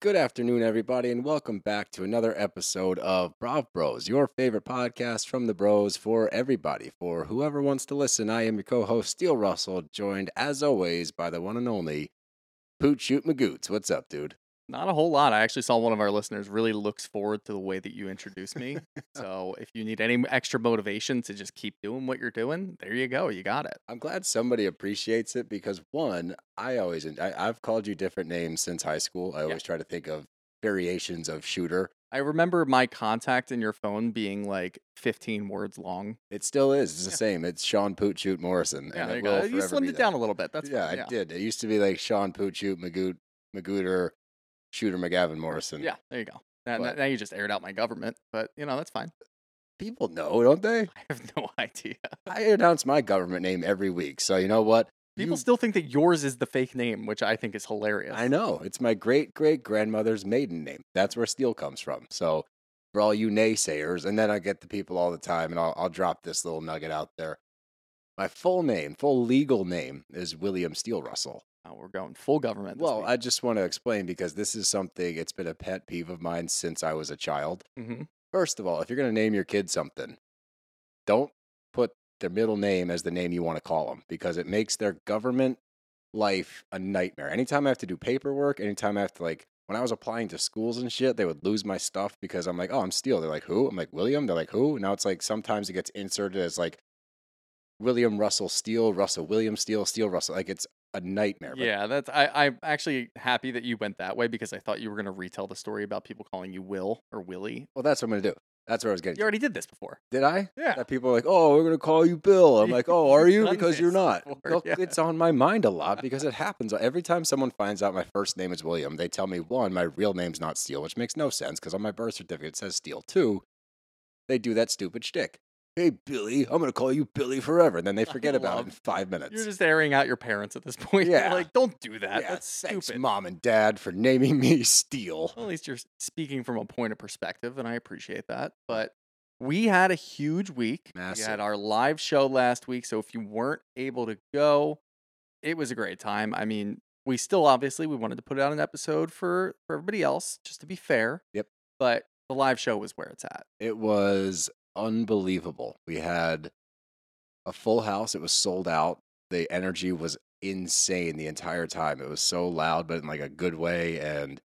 Good afternoon, everybody, and welcome back to another episode of Brav Bros, your favorite podcast from the bros for everybody, for whoever wants to listen. I am your co-host, Steele Russell, joined as always by the one and only Poot Shoot Magoots. What's up, dude? Not a whole lot. I actually saw one of our listeners really looks forward to the way that you introduce me. so if you need any extra motivation to just keep doing what you're doing, there you go. You got it. I'm glad somebody appreciates it because one, I always I, I've called you different names since high school. I always try to think of variations of shooter. I remember my contact in your phone being like 15 words long. It still is. It's the Yeah. same. It's Sean Poot Shoot Morrison. Yeah, and it you will go. You slimmed it down a little bit. That's yeah, fine. I did. It used to be like Sean Poot Shoot Magoot Magooter Shooter McGavin Morrison. Yeah, there you go. Now, But- now you just aired out my government, but you know that's fine. People know, don't they? I have no idea. I announce my government name every week. So you know what? People You- still think that yours is the fake name, which I think is hilarious. I know. It's my great great grandmother's maiden name. That's where steel comes from. So for all you naysayers, and then I get the people all the time, and I'll, I'll drop this little nugget out there. My full name, full legal name, is William Steele Russell. Oh, we're going full government. Well, week. I just want to explain because this is something, it's been a pet peeve of mine since I was a child. Mhm. First of all, if you're going to name your kid something, don't put their middle name as the name you want to call them because it makes their government life a nightmare. Anytime I have to do paperwork, anytime I have to like when I was applying to schools and shit, they would lose my stuff because I'm like, "Oh, I'm Steele." They're like, "Who?" I'm like, "William." They're like, "Who?" Now it's like sometimes it gets inserted as like William Russell Steele, Russell William Steele, Steele Russell. Like it's a nightmare. But Yeah, that's I, I'm actually happy that you went that way because I thought you were gonna retell the story about people calling you Will or Willie. Well, that's what I'm going to do. That's where I was getting. You to. already did this before. Did I? Yeah. That people are like, oh, we're gonna call you Bill. I'm like, oh, are you? Because you're not. before, Well, yeah. It's on my mind a lot because it happens every time someone finds out my first name is William. They tell me one, my real name's not Steele, which makes no sense because on my birth certificate it says Steele. Two, they do that stupid shtick. Hey Billy, I'm gonna call you Billy forever, and then they forget about it in five minutes. You're just airing out your parents at this point. You're Yeah. like, don't do that. yeah, That's thanks, stupid. mom and dad, for naming me Steel. Well, at least you're speaking from a point of perspective, and I appreciate that. But we had a huge week. Massive. We had our live show last week, so if you weren't able to go, it was a great time. I mean, we still obviously we wanted to put out an episode for for everybody else, just to be fair. Yep. But the live show was where it's at. It was unbelievable. We had a full house. It was sold out. The energy was insane the entire time. It was so loud, but in like a good way. And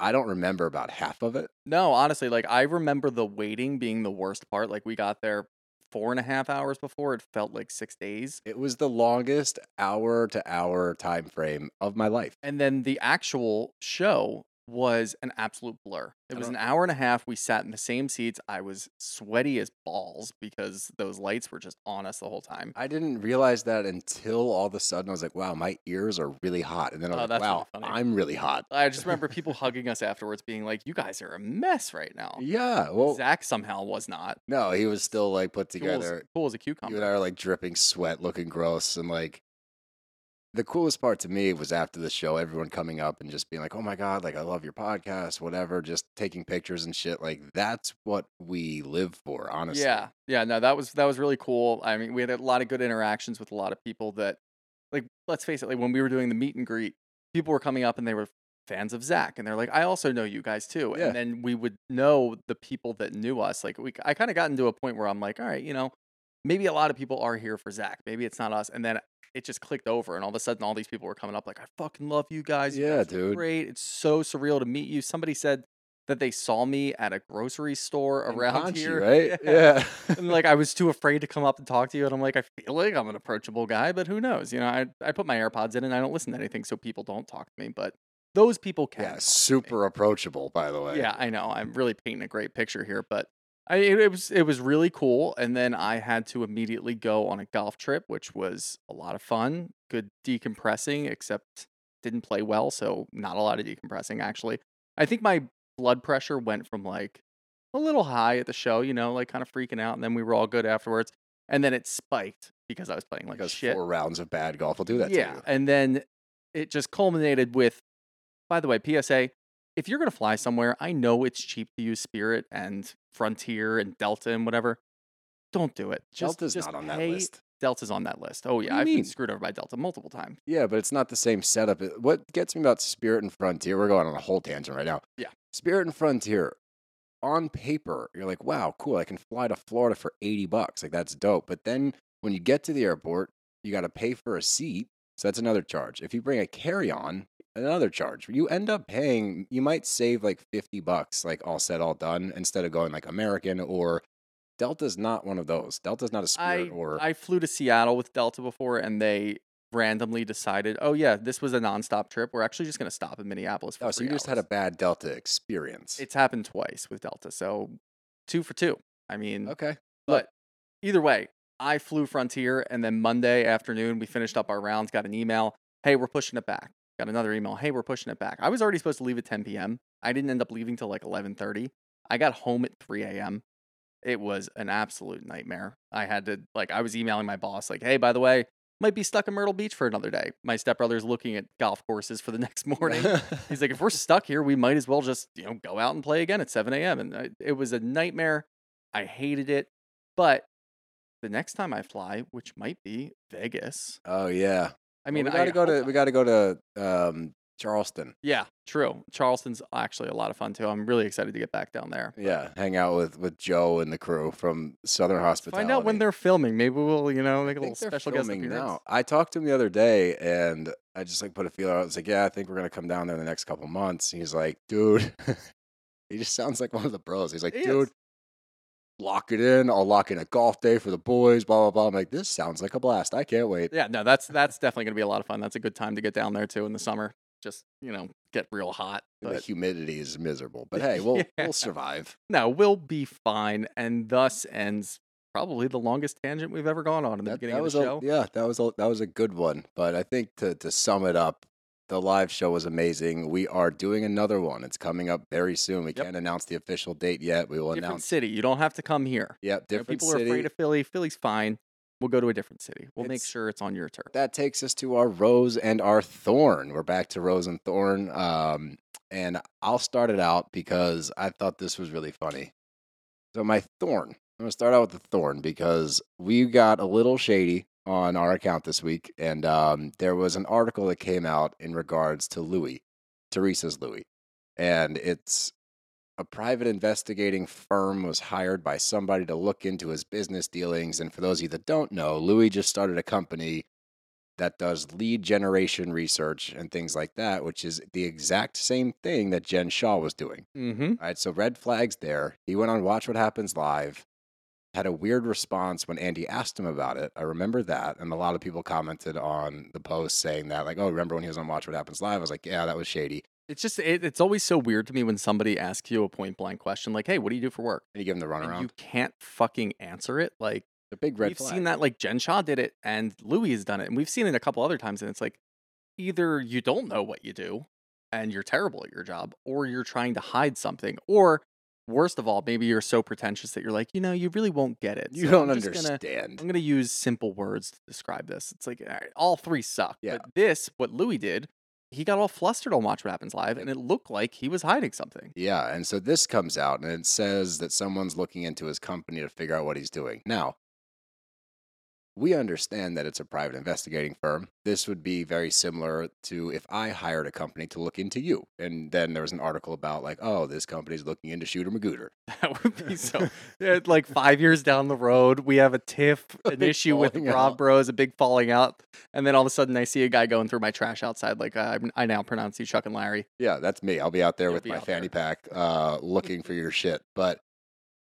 I don't remember about half of it. No, honestly, like I remember the waiting being the worst part. Like we got there four and a half hours before. It felt like six days. It was the longest hour to hour time frame of my life. And then the actual show was an absolute blur. It was oh. an hour and a half. We sat in the same seats. I was sweaty as balls because those lights were just on us the whole time. I didn't realize that until all of a sudden I was like, wow, my ears are really hot. And then I Oh, was like, that's really wow, funny. I'm really hot. I just remember people hugging us afterwards, being like, "You guys are a mess right now." Yeah. Well, Zach somehow was not. no, he was still like put Cool as, together. cool as a cucumber. You and. I are like dripping sweat, looking gross, and like the coolest part to me was after the show, everyone coming up and just being like, "Oh my god, like I love your podcast, whatever." Just taking pictures and shit. Like that's what we live for, honestly. Yeah, yeah, no, that was that was really cool. I mean, we had a lot of good interactions with a lot of people that, like, let's face it, like when we were doing the meet and greet, people were coming up and they were fans of Zach, and they're like, I also know you guys too. Yeah. And then we would know the people that knew us. Like, we, I kind of got into a point where I'm like, all right, you know, maybe a lot of people are here for Zach. Maybe it's not us. And then it just clicked over, and all of a sudden, all these people were coming up like, I fucking love you guys. You Yeah, guys dude. Great. It's so surreal to meet you. Somebody said that they saw me at a grocery store around Conchi, here, right? Yeah. and like I was too afraid to come up and talk to you, and I'm like, I feel like I'm an approachable guy, but who knows? You know, I I put my AirPods in and I don't listen to anything, so people don't talk to me. But those people can. yeah, talk to me. super approachable, by the way. Yeah, I know. I'm really painting a great picture here, but I it, was it was really cool. And then I had to immediately go on a golf trip, which was a lot of fun. Good decompressing, except didn't play well, so not a lot of decompressing actually. I think my blood pressure went from like a little high at the show, you know, like kind of freaking out, and then we were all good afterwards. and then it spiked because I was playing like Because shit. four rounds of bad golf will do that yeah, to you. and then it just culminated with. By the way, PSA: if you're gonna fly somewhere, I know it's cheap to use Spirit and Frontier and Delta and whatever. Don't do it. Just, Delta's just not on that pay- list. Delta's on that list. Oh yeah, I've been screwed over by Delta multiple times. Yeah, but it's not the same setup. What gets me about Spirit and Frontier, we're going on a whole tangent right now. Yeah. Spirit and Frontier, on paper, you're like, wow, cool. I can fly to Florida for 80 bucks. Like, that's dope. But then when you get to the airport, you got to pay for a seat. So that's another charge. If you bring a carry on, another charge. You end up paying, you might save like 50 bucks, like all said, all done, instead of going like American or Delta's not one of those. Delta's not a Spirit I or. I flew to Seattle with Delta before, and they randomly decided, oh yeah, this was a nonstop trip. We're actually just gonna stop in Minneapolis. For oh, so you just had a bad Delta experience. It's happened twice with Delta, so two for two. I mean, okay. But either way, I flew Frontier, and then Monday afternoon we finished up our rounds. Got an email, hey, we're pushing it back. Got another email, hey, we're pushing it back. I was already supposed to leave at 10 p.m. I didn't end up leaving till like 11:30. I got home at 3 a.m. It was an absolute nightmare. I had to like I was emailing my boss like, hey, by the way, might be stuck in Myrtle Beach for another day. My stepbrother's looking at golf courses for the next morning. He's like, if we're stuck here, we might as well just you know go out and play again at 7 a.m. And I, it was a nightmare. I hated it, but the next time I fly, which might be Vegas, oh yeah. I mean, mean, we got to go to we got to go to um, Charleston. yeah, true. Charleston's actually a lot of fun too. I'm really excited to get back down there. Yeah, hang out with with Joe and the crew from Southern Hospitality. Find out when they're filming. Maybe we'll you know make a little special guest appearance. now. I talked to him the other day, and I just like put a feeler out. I was like, "Yeah, I think we're gonna come down there in the next couple months." And he's like, "Dude," he just sounds like one of the bros. He's like, He "Dude, is. Lock it in. I'll lock in a golf day for the boys." Blah blah blah. I'm like, "This sounds like a blast. I can't wait." Yeah, no, that's that's definitely gonna be a lot of fun. That's a good time to get down there too in the summer. Just you know, get real hot. The humidity is miserable, but hey, we'll Yeah. we'll survive. no, we'll be fine. And thus ends probably the longest tangent we've ever gone on in the That, beginning that of the a, show. yeah, that was a that was a good one. But I think to to sum it up, the live show was amazing. We are doing another one. It's coming up very soon. We Yep. can't announce the official date yet. We will announce different announce. city. You don't have to come here. Yep, You know, different people city. are afraid of Philly. Philly's fine. We'll go to a different city. We'll make sure it's on your turf. that takes us to our rose and our thorn. We're back to rose and thorn. Um, and I'll start it out because I thought this was really funny. So my thorn. I'm gonna start out with the thorn because we got a little shady on our account this week, and um, there was an article that came out in regards to Luis, Teresa's Luis, and it's a private investigating firm was hired by somebody to look into his business dealings. And for those of you that don't know, Luis just started a company that does lead generation research and things like that, which is the exact same thing that Jen Shah was doing. Mm-hmm. All right, so red flags there. He went on Watch What Happens Live, had a weird response when Andy asked him about it. I remember that. And a lot of people commented on the post saying that, like, oh, remember when he was on Watch What Happens Live? I was like, yeah, that was shady. It's just it, it's always so weird to me when somebody asks you a point blank question like, "Hey, what do you do for work?" And you give him the runaround. you can't fucking answer it. Like the big red we've flag. seen that. Like Jen Shah did it, and Luis has done it, and we've seen it a couple other times. And it's like either you don't know what you do, and you're terrible at your job, or you're trying to hide something, or worst of all, maybe you're so pretentious that you're like, you know, you really won't get it. You so don't I'm just gonna- understand. I'm going to use simple words to describe this. It's like all, right, all three suck. Yeah. But this, what Luis did, he got all flustered on Watch What Happens Live, and it looked like he was hiding something. Yeah, and so this comes out and it says that someone's looking into his company to figure out what he's doing. Now, we understand that it's a private investigating firm. This would be very similar to if I hired a company to look into you. And then there was an article about, like, oh, this company's looking into Shooter Magooter. That would be so. like five years down the road, we have a tiff, an issue with Rob out. Bros, a big falling out, and then all of a sudden I see a guy going through my trash outside. Like uh, I now pronounce you Chuck and Larry. Yeah, that's me. I'll be out there You'll with my out there. fanny pack uh, looking for your shit. But,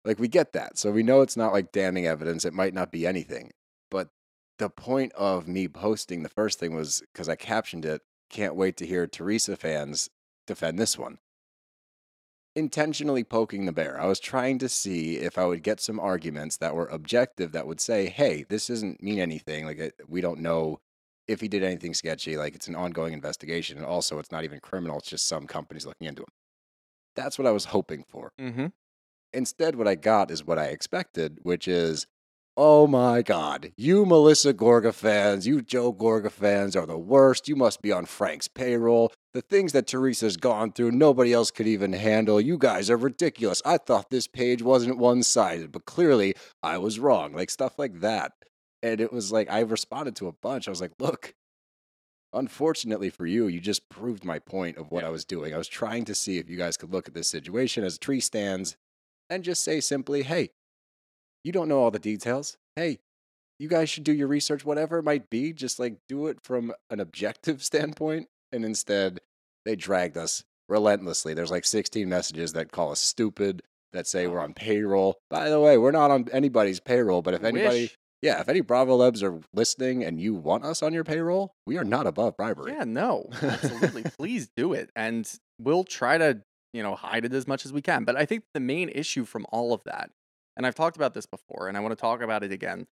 like, we get that. So we know it's not like damning evidence. It might not be anything. But the point of me posting the first thing was because I captioned it, can't wait to hear Teresa fans defend this one. Intentionally poking the bear. I was trying to see if I would get some arguments that were objective that would say, hey, this doesn't mean anything. Like, it, we don't know if he did anything sketchy. Like, it's an ongoing investigation. And also, it's not even criminal. It's just some companies looking into him. That's what I was hoping for. Mm-hmm. Instead, what I got is what I expected, which is, Oh my God. You Melissa Gorga fans, you Joe Gorga fans are the worst. You must be on Frank's payroll. The things that Teresa's gone through, nobody else could even handle. You guys are ridiculous. I thought this page wasn't one sided, but clearly I was wrong. Like stuff like that. And it was like, I responded to a bunch. I was like, look, unfortunately for you, you just proved my point of what I was doing. I was trying to see if you guys could look at this situation as a tree stands and just say simply, hey, you don't know all the details. Hey, you guys should do your research, whatever it might be. Just like do it from an objective standpoint. And instead, they dragged us relentlessly. There's like 16 messages that call us stupid, that say we're on payroll. By the way, we're not on anybody's payroll, but if anybody, Wish. yeah, if any Bravolebs are listening and you want us on your payroll, we are not above bribery. Yeah, no, absolutely. Please do it. And we'll try to, you know, hide it as much as we can. But I think the main issue from all of that, and I've talked about this before, and I want to talk about it again.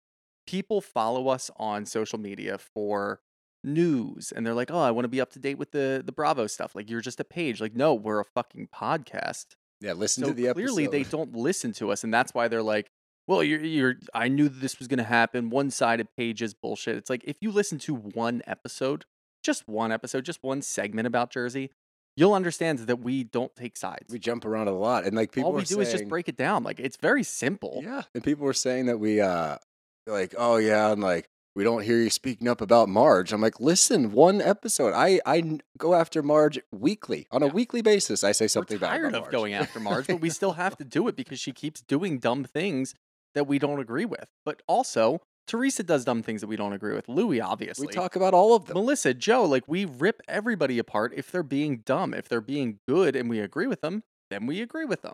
People follow us on social media for news and they're like, "Oh, I want to be up to date with the the Bravo stuff." Like you're just a page. Like, no, we're a fucking podcast. Yeah, listen So to the episode. clearly they don't listen to us and that's why they're like, "Well, you're you're I knew that this was going to happen. One-sided pages bullshit." It's like if you listen to one episode, just one episode, just one segment about Jersey, you'll understand that we don't take sides. we jump around a lot, and like people All we do is just break it down. Like it's very simple. Yeah, and people were saying that we, uh, like, oh yeah, and like we don't hear you speaking up about Marge. I'm like, listen, one episode. I I go after Marge weekly on a weekly basis. I say something We're tired about of Marge. going after Marge, but we still have to do it because she keeps doing dumb things that we don't agree with. But also, Teresa does dumb things that we don't agree with. Luis, obviously. we talk about all of them. Melissa, Joe, like we rip everybody apart if they're being dumb. If they're being good and we agree with them, then we agree with them.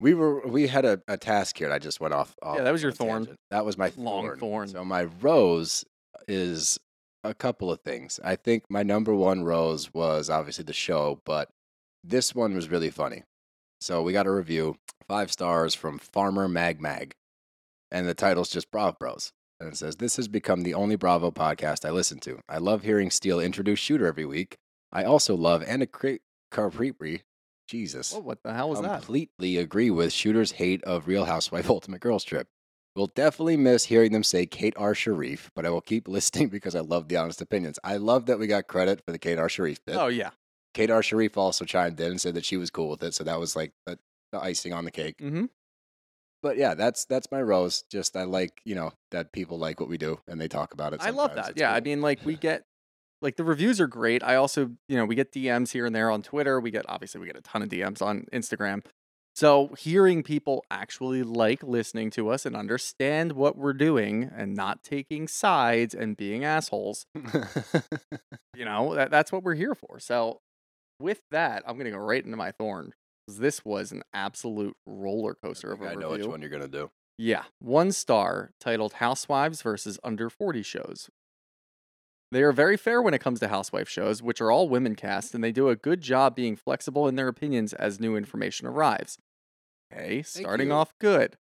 We were we had a, a task here. And I just went off. off that was your thorn. tangent. That was my Long thorn. thorn. So my rose is a couple of things. I think my number one rose was obviously the show, but this one was really funny. So we got a review, five stars from Farmer Mag Mag, and the title's just Bravo Bros. And it says, This has become the only Bravo podcast I listen to. I love hearing Steele introduce Shooter every week. I also love Anna Cre- Carpri. Jesus. Oh, what the hell was that? I completely agree with Shooter's hate of Real Housewife Ultimate Girls Trip. We'll definitely miss hearing them say Kate R. Sharif, but I will keep listening because I love the honest opinions. I love that we got credit for the Kate R. Sharif bit. Oh yeah. Kate R. Sharif also chimed in and said that she was cool with it, so that was like the, the icing on the cake. Mm-hmm. But yeah, that's that's my rose. Just I like you know that people like what we do and they talk about it. I love that. It's Yeah, I mean, like we get like the reviews are great. I also, you know, we get DMs here and there on Twitter. We get obviously we get a ton of DMs on Instagram. So hearing people actually like listening to us and understand what we're doing and not taking sides and being assholes, you know, that, that's what we're here for. So with that, I'm gonna go right into my thorn. This was an absolute roller coaster I of a I know which one you're gonna do. Yeah, one star titled Housewives versus Under 40 Shows. They are very fair when it comes to housewife shows, which are all women cast, and they do a good job being flexible in their opinions as new information arrives. Okay, starting off good.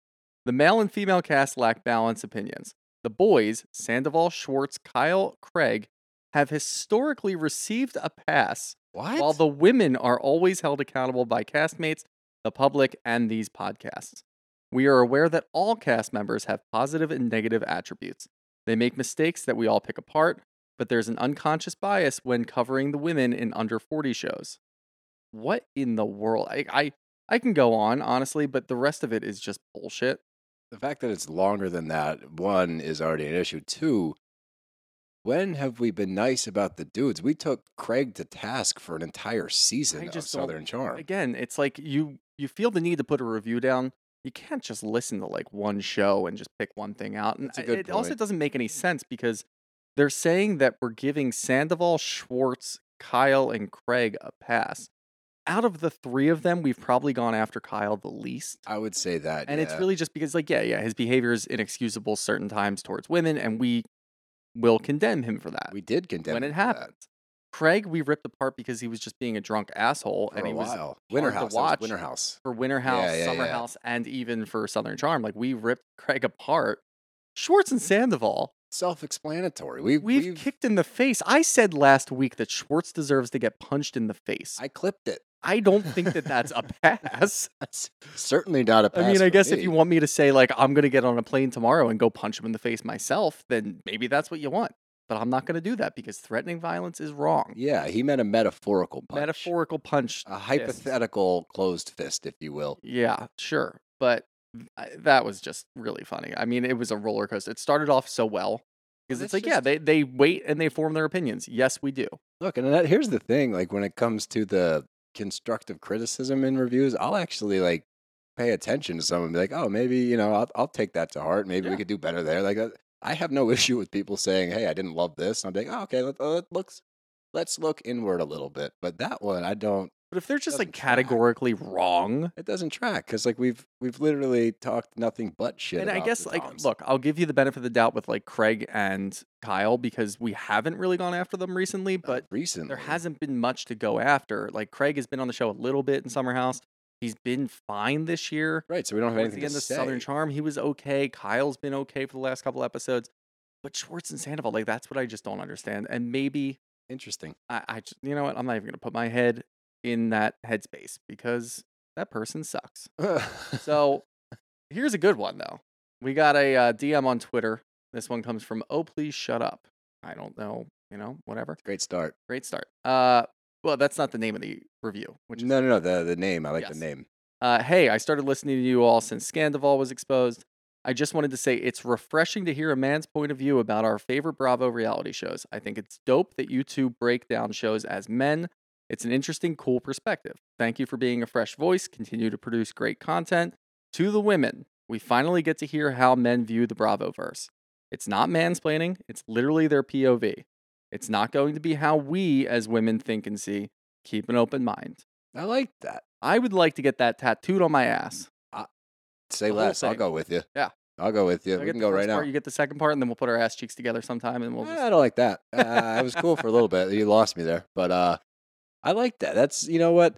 The male and female cast lack balanced opinions. The boys, Sandoval, Schwartz, Kyle, Craig, have historically received a pass What? while the women are always held accountable by castmates, the public, and these podcasts. We are aware that all cast members have positive and negative attributes. They make mistakes that we all pick apart, but there's an unconscious bias when covering the women in under 40 shows. What in the world? I, I, I can go on, honestly, but the rest of it is just bullshit. the fact that it's longer than that one is already an issue two when have we been nice about the dudes we took craig to task for an entire season of southern charm Again, it's like you you feel the need to put a review down. You can't just listen to like one show and just pick one thing out. And That's a I- good it also doesn't make any sense because they're saying that we're giving Sandoval, Schwartz, Kyle, and Craig a pass. Out of the three of them, we've probably gone after Kyle the least. i would say that And it's really just because, like, yeah, yeah, his behavior is inexcusable certain times towards women, and we will condemn him for that we did condemn when it happens. Craig, we ripped apart because he was just being a drunk asshole, for and he was while winter to house that was watch. winter house for Winter House, Yeah, yeah, Summer yeah. House, and even for Southern Charm. Like we ripped Craig apart. Schwartz and Sandoval, self-explanatory we, we've, we've kicked in the face. I said last week that Schwartz deserves to get punched in the face. i clipped it I don't think that that's a pass. That's certainly not a pass. I mean, I guess if you want me to say like I'm gonna get on a plane tomorrow and go punch him in the face myself, then maybe that's what you want. But I'm not gonna do that because threatening violence is wrong. Yeah, he meant a metaphorical punch. Metaphorical punch. A fist. hypothetical closed fist, if you will. Yeah, sure. But I, that was just really funny. I mean, it was a roller coaster. It started off so well because it's let's like, yeah, they they wait and they form their opinions. Yes, we do. Look, and that, here's the thing: like when it comes to the constructive criticism in reviews, I'll actually like pay attention to someone. And be like, oh, maybe you know, I'll, I'll take that to heart. Maybe Yeah. we could do better there. Like, I have no issue with people saying, hey, I didn't love this. I'm like, oh, okay, let, uh, looks. Let's look inward a little bit. But that one, I don't. But if they're just like track. categorically wrong, It doesn't track because like we've we've literally talked nothing but shit. and I guess the like Toms. look, I'll give you the benefit of the doubt with like Craig and Kyle because we haven't really gone after them recently, Uh, but recently there hasn't been much to go after. Like Craig has been on the show a little bit in Summer House. He's been fine this year. right. So we don't have anything the to of say. Southern Charm, he was okay. Kyle's been okay for the last couple episodes. But Schwartz and Sandoval, like that's what I just don't understand. And maybe Interesting. I, I just, you know what? I'm not even gonna put my head in that headspace because that person sucks. So here's a good one though. We got a uh, DM on Twitter. This one comes from Oh Please Shut Up. I don't know, you know, whatever. Great start. Great start. Uh, well, that's not the name of the review. Which is no, no, no. The the name. I like Yes. the name. Uh, hey, I started listening to you all since Scandoval was exposed. I just wanted to say it's refreshing to hear a man's point of view about our favorite Bravo reality shows. I think it's dope that you two break down shows as men. It's an interesting, cool perspective. Thank you for being a fresh voice. Continue to produce great content. To the women, we finally get to hear how men view the Bravo verse. It's not mansplaining, it's literally their POV. It's not going to be how we as women think and see. Keep an open mind. I like that. I would like to get that tattooed on my ass. Say less. I'll go with you. Yeah. I'll go with you. I We can go right first now. part, you get the second part, and then we'll put our ass cheeks together sometime, and we'll just. I don't like that. Uh, it was cool for a little bit. You lost me there, but uh, I like that. That's you know what,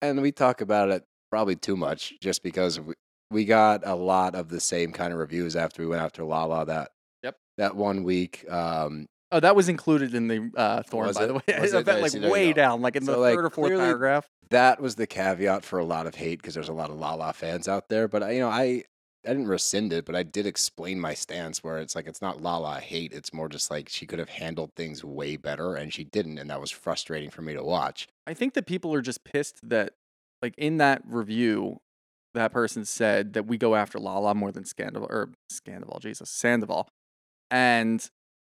and we talk about it probably too much, just because we, we got a lot of the same kind of reviews after we went after Lala that Yep. that one week. Um, Oh, that was included in the uh, Thorn, by it? the way. Was I it? bet, like way down, like in the like, third or fourth paragraph. that was the caveat for a lot of hate because there's a lot of Lala fans out there. But you know, I I didn't rescind it, but I did explain my stance where it's like it's not Lala hate. It's more just like she could have handled things way better, and she didn't, and that was frustrating for me to watch. I think that people are just pissed that, like, in that review, that person said that we go after Lala more than Scandoval or er, Scandoval, Jesus, Sandoval, and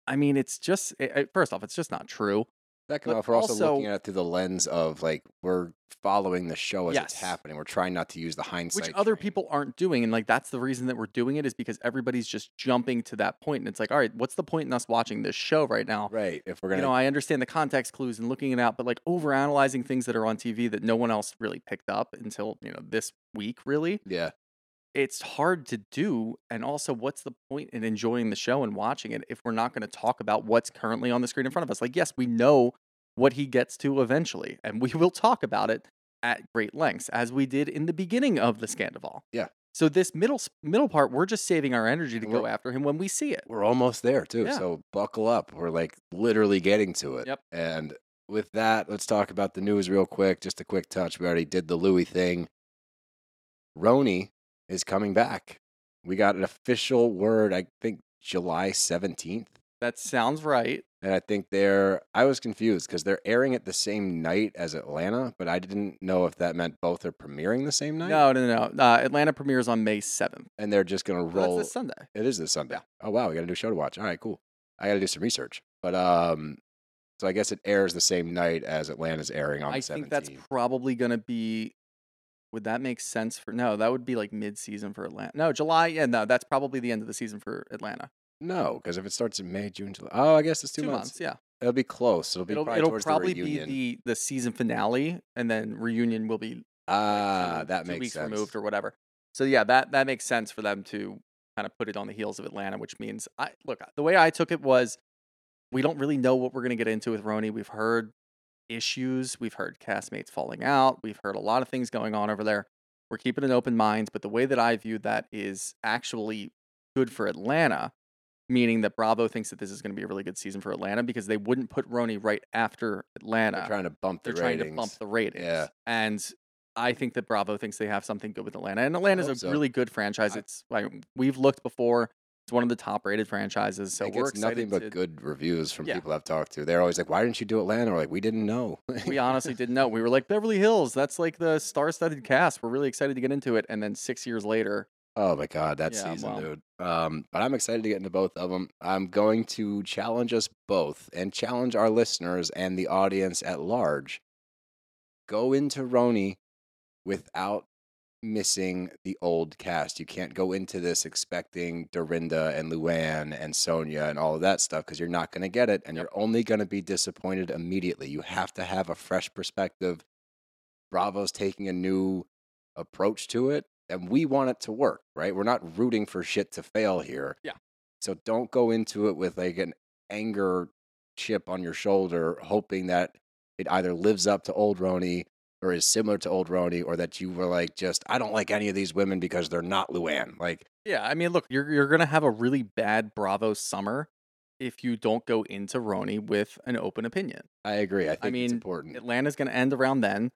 I mean, it's just it, it- first off, it's just not true. Second But off, we're also, looking at it through the lens of like we're following the show as it's happening. We're trying not to use the hindsight, which other train. people aren't doing and like that's the reason that we're doing it is because everybody's just jumping to that point and it's like all right what's the point in us watching this show right now right? If we're gonna, you know i understand the context clues and looking it out but like over analyzing things that are on tv that no one else really picked up until you know this week really yeah, it's hard to do and also what's the point in enjoying the show and watching it if we're not going to talk about what's currently on the screen in front of us like yes we know what he gets to eventually and we will talk about it at great lengths as we did in the beginning of the Scandoval. Yeah. So this middle middle part we're just saving our energy to go We're- after him when we see it. we're almost there too. Yeah. So buckle up. We're like literally getting to it. Yep. And with that, let's talk about the news real quick. Just a quick touch. We already did the Luis thing. Roni is coming back. We got an official word. I think July seventeenth. That sounds right. And I think they're, I was confused because they're airing it the same night as Atlanta, but I didn't know if that meant both are premiering the same night. No, no, no. no. Uh, Atlanta premieres on May 7th. And they're just going to that's roll. this Sunday. It is this Sunday. Oh, wow. We got to do a new show to watch. All right, cool. I got to do some research. But, um, so I guess it airs the same night as Atlanta's airing on I the 17th. think that's probably going to be would that make sense for No, that would be like mid-season for Atlanta. No, July. Yeah, no, that's probably the end of the season for Atlanta. no, because if it starts in May, June, July. Oh, I guess it's two, Two months. months, yeah. It'll be close. It'll be It'll probably it'll probably the be the the season finale, and then reunion will be like, ah, two- that two makes weeks sense. removed or whatever. So yeah, that that makes sense for them to kind of put it on the heels of Atlanta, which means I look the way I took it was we don't really know what we're gonna get into with Roni. We've heard issues, we've heard castmates falling out, we've heard a lot of things going on over there. We're keeping an open mind, but the way that I view that is actually good for Atlanta, meaning that Bravo thinks that this is going to be a really good season for Atlanta because they wouldn't put Roni right after Atlanta. They're trying to bump the They're trying to bump the ratings. Yeah. And I think that Bravo thinks they have something good with Atlanta. And Atlanta's a so. really good franchise. It's like we've looked before. It's one of the top rated franchises. So it we're gets nothing but to, good reviews from Yeah. people I've talked to. They're always like, "Why didn't you do Atlanta?" We're like, "We didn't know." we honestly didn't know. We were like Beverly Hills. That's like the star-studded cast. We're really excited to get into it. And then six years later, Oh my god, that Yeah, season, well. dude. Um, but I'm excited to get into both of them. I'm going to challenge us both and challenge our listeners and the audience at large. Go into Roni without missing the old cast. You can't go into this expecting Dorinda and Luann and Sonja and all of that stuff because you're not going to get it and Yep. you're only going to be disappointed immediately. You have to have a fresh perspective. Bravo's taking a new approach to it and we want it to work, right? We're not rooting for shit to fail here. Yeah. So don't go into it with like an anger chip on your shoulder, hoping that it either lives up to old Roni or is similar to old Roni, or that you were like, just I don't like any of these women because they're not Luann. Like, yeah, I mean, look, you're you're gonna have a really bad Bravo summer if you don't go into Roni with an open opinion. I agree. I think it's mean, important. Atlanta's going to end around then.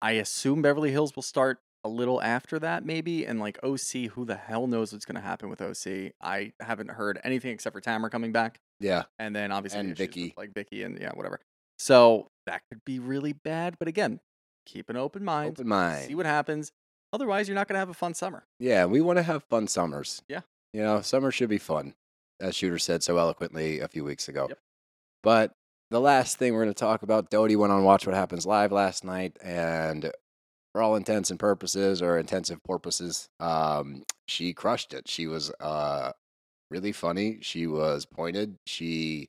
I assume Beverly Hills will start a little after that, maybe. And like OC, who the hell knows what's going to happen with OC? I haven't heard anything except for Tamara coming back, yeah, and then obviously And issues with, Vicki. like Vicki, and yeah, whatever. So that could be really bad. But again, keep an open mind. open mind. See what happens. Otherwise, you're not going to have a fun summer. Yeah, we want to have fun summers. Yeah. You know, summer should be fun, as Shooter said so eloquently a few weeks ago. Yep. But the last thing we're going to talk about, Dodie went on Watch What Happens Live last night, and for all intents and purposes, or intensive purposes, um, she crushed it. She was uh, really funny. She was pointed. She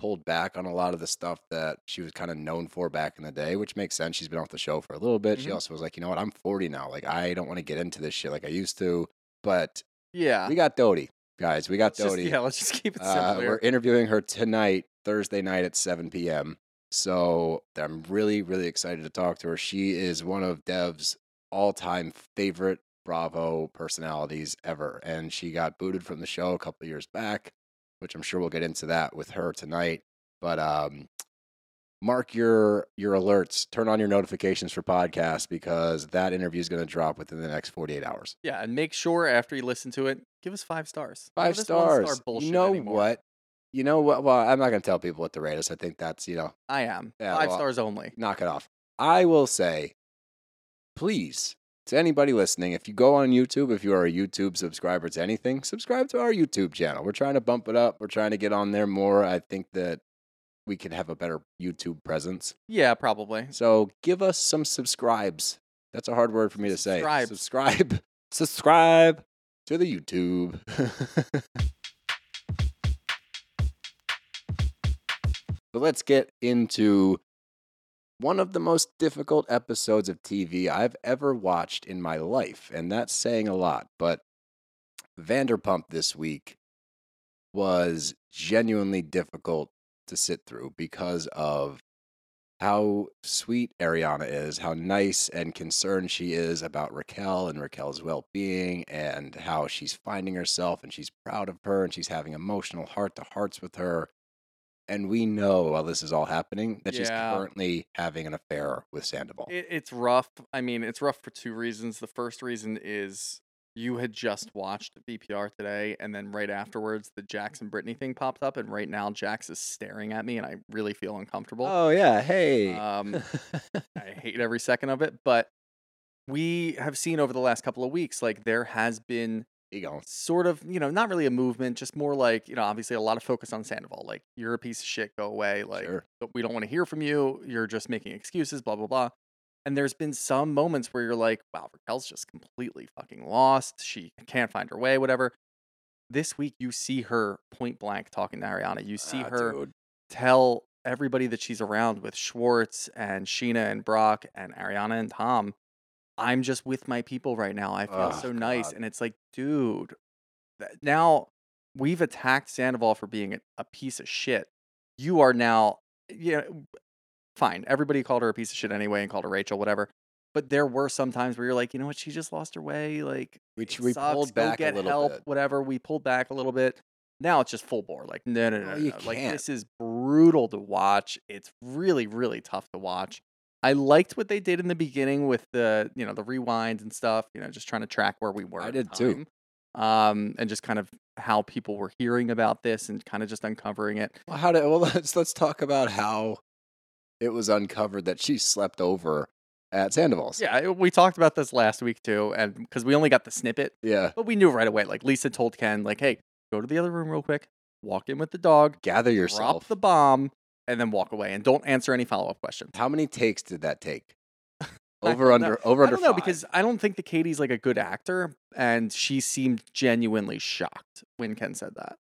pulled back on a lot of the stuff that she was kind of known for back in the day, which makes sense. She's been off the show for a little bit. She Mhm. also was like, you know what, I'm 40 now. Like, I don't want to get into this shit like I used to. But Yeah. we got Dodie, guys. We got Dodie. yeah, let's just keep it simple Uh, we're interviewing her tonight, Thursday night at 7 p.m. So I'm really, really excited to talk to her. She is one of Dev's all time favorite Bravo personalities ever. And she got booted from the show a couple of years back, which I'm sure we'll get into that with her tonight. But um, mark your your alerts, turn on your notifications for podcasts because that interview is going to drop within the next 48 hours. Yeah, and make sure after you listen to it, give us five stars. Five of this one-star stars. bullshit You know anymore. what? You know what? Well, I'm not going to tell people what to rate us. I think that's, you know, I am. Yeah, five well, stars only. knock it off. I will say, please, to anybody listening, if you go on YouTube, if you are a YouTube subscriber to anything, subscribe to our YouTube channel. We're trying to bump it up. We're trying to get on there more. I think that we could have a better YouTube presence. Yeah, probably. So give us some subscribes. That's a hard word for me to say. Subscribes. Subscribe. Subscribe to the YouTube. but let's get into one of the most difficult episodes of TV I've ever watched in my life. And that's saying a lot. But Vanderpump this week was genuinely difficult to sit through because of how sweet Ariana is, how nice and concerned she is about Raquel and Raquel's well being, and how she's finding herself and she's proud of her and she's having emotional heart to hearts with her. And we know while this is all happening that she's Yeah. currently having an affair with Sandoval. It, it's rough. I mean, it's rough for two reasons. The first reason is you had just watched VPR today, and then right afterwards, the Jax and Brittany thing popped up, and right now, Jax is staring at me, and I really feel uncomfortable. oh, yeah. Hey. Um, I hate every second of it, but we have seen over the last couple of weeks, like there has been you go. sort of, you know, not really a movement, just more like, you know, obviously a lot of focus on Sandoval. Like, you're a piece of shit, go away. Like, Sure. we don't want to hear from you. You're just making excuses, blah, blah, blah. And there's been some moments where you're like, wow, Raquel's just completely fucking lost. She can't find her way, whatever. This week, you see her point blank talking to Ariana. You see Ah, her dude. tell everybody that she's around with Schwartz and Scheana and Brock and Ariana and Tom, I'm just with my people right now. I feel Oh, so nice. God. And it's like, dude, now we've attacked Sandoval for being a, a piece of shit. You are now, yeah, fine. Everybody called her a piece of shit anyway and called her Rachel, whatever. But there were some times where you're like, you know what? She just lost her way. Like, We, we sucks. pulled Go back get a little help, bit. whatever. We pulled back a little bit. Now it's just full bore. Like no, no, no, No, no. Like this is brutal to watch. It's really, really tough to watch. I liked what they did in the beginning with the, you know, the rewind and stuff. You know, just trying to track where we were. I did too. Um, and just kind of how people were hearing about this and kind of just uncovering it. Well, how did? Well, let's let's talk about how it was uncovered that she slept over at Sandoval's. Yeah, we talked about this last week too, and because we only got the snippet, Yeah. but we knew right away. Like Lisa told Ken, like, "Hey, go to the other room real quick, walk in with the dog, Gather yourself. drop the bomb, and then walk away, and don't answer any follow up questions." How many takes did that take? Over don't know. under over I under don't know five. because I don't think that Katie's like a good actor, and she seemed genuinely shocked when Ken said that.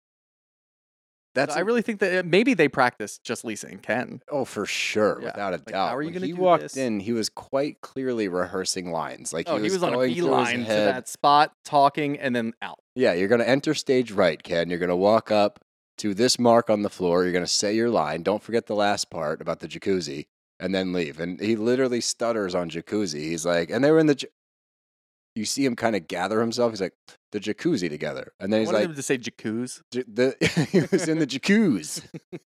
that's I a- really think that uh, maybe they practiced just Lisa and Ken. oh for sure Yeah, without a like, doubt. how are you gonna he walked this? in, he was quite clearly rehearsing lines. Like Oh, he he was, was on a going beeline to that spot, talking, and then out. Yeah, you're gonna enter stage right, Ken. You're gonna walk up to this mark on the floor. You're gonna say your line. Don't forget the last part about the jacuzzi, and then leave. And he literally stutters on jacuzzi. He's like, and they were in the. You see him kind of gather himself. He's like, the jacuzzi together, and then I he's like, him to say jacuzzi. J- the he was in the jacuzzi.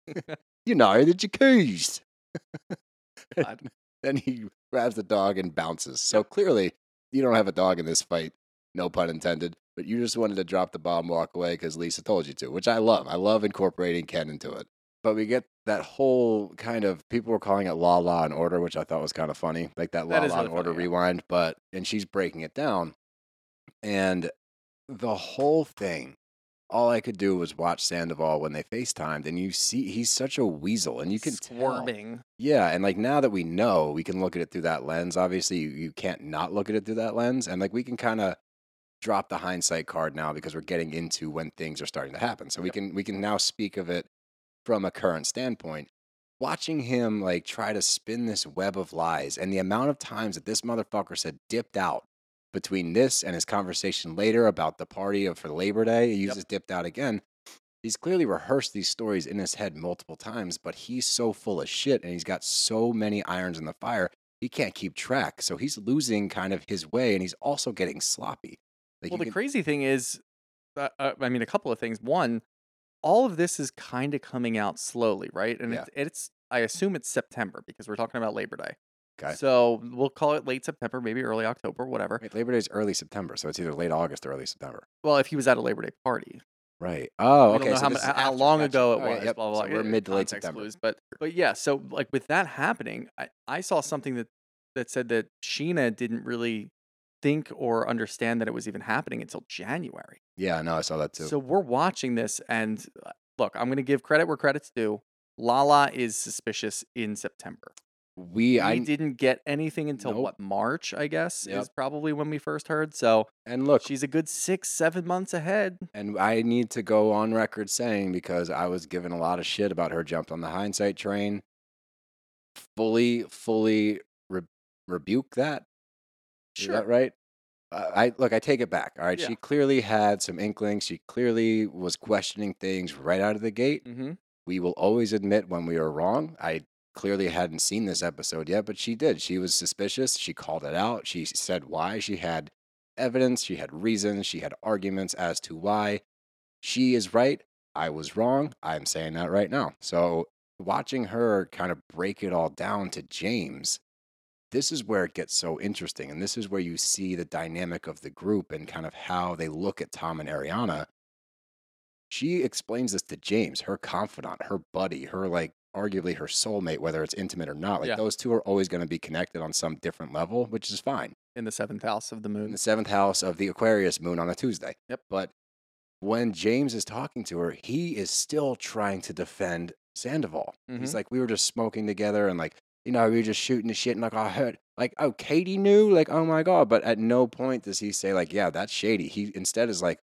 you know, the jacuzzi. Then he grabs the dog and bounces. So clearly, you don't have a dog in this fight. No pun intended. But you just wanted to drop the bomb, walk away because Lisa told you to, which I love. I love incorporating Ken into it. But we get that whole kind of people were calling it La La and Order, which I thought was kind of funny, like that That La is La really and Order funny, yeah. rewind. But and she's breaking it down, and the whole thing all I could do was watch Sandoval when they FaceTimed, and you see he's such a weasel, and you can tell. squirming. Yeah, and like now that we know, we can look at it through that lens. Obviously, you, you can't not look at it through that lens, and like we can kind of drop the hindsight card now because we're getting into when things are starting to happen. So we can we can now speak of it from a current standpoint. Watching him like try to spin this web of lies, and the amount of times that this motherfucker said dipped out between this and his conversation later about the party of for Labor Day, he Yep. uses dipped out again. He's clearly rehearsed these stories in his head multiple times, but he's so full of shit and he's got so many irons in the fire, he can't keep track. So he's losing kind of his way and he's also getting sloppy. Like well, the can- crazy thing is, uh, uh, I mean, a couple of things. One, all of this is kind of coming out slowly, right? And Yeah. it's, it's, I assume it's September because we're talking about Labor Day. Okay. So we'll call it late September, maybe early October, whatever. Wait, Labor Day is early September, so it's either late August or early September. Well, if he was at a Labor Day party, Right. Oh, okay. don't know so how, how long ago it right, was. yep. Blah blah. So blah. we're mid to late September. clues, But but yeah, so like with that happening, I, I saw something that that said that Scheana didn't really think or understand that it was even happening until January. Yeah, no, I saw that too. So we're watching this, and uh, look, I'm going to give credit where credit's due. Lala is suspicious in September. we, We I didn't get anything until Nope. what March, I guess, Yep. is probably when we first heard. So and look, she's a good six, seven months ahead. and I need to go on record saying because I was given a lot of shit about her jumped on the hindsight train. Fully, fully re- rebuke that. Is that right? Uh, I look. I take it back. All right. Yeah. She clearly had some inklings. She clearly was questioning things right out of the gate. Mm-hmm. We will always admit when we are wrong. I clearly hadn't seen this episode yet, but she did. She was suspicious. She called it out. She said why. She had evidence. She had reasons. She had arguments as to why. She is right. I was wrong. I'm saying that right now. So watching her kind of break it all down to James, this is where it gets so interesting. And this is where you see the dynamic of the group and kind of how they look at Tom and Ariana. She explains this to James, her confidant, her buddy, her like arguably her soulmate, whether it's intimate or not. Like Yeah. those two are always going to be connected on some different level, which is fine In the seventh house of the moon. in the seventh house of the Aquarius moon on a Tuesday. Yep. But when James is talking to her, he is still trying to defend Sandoval. He's Mhm. like, we were just smoking together and like, you know, we were just shooting the shit and like I heard like, oh, Katie knew, like, oh my God. But at no point does he say, like, yeah, that's shady. He instead is like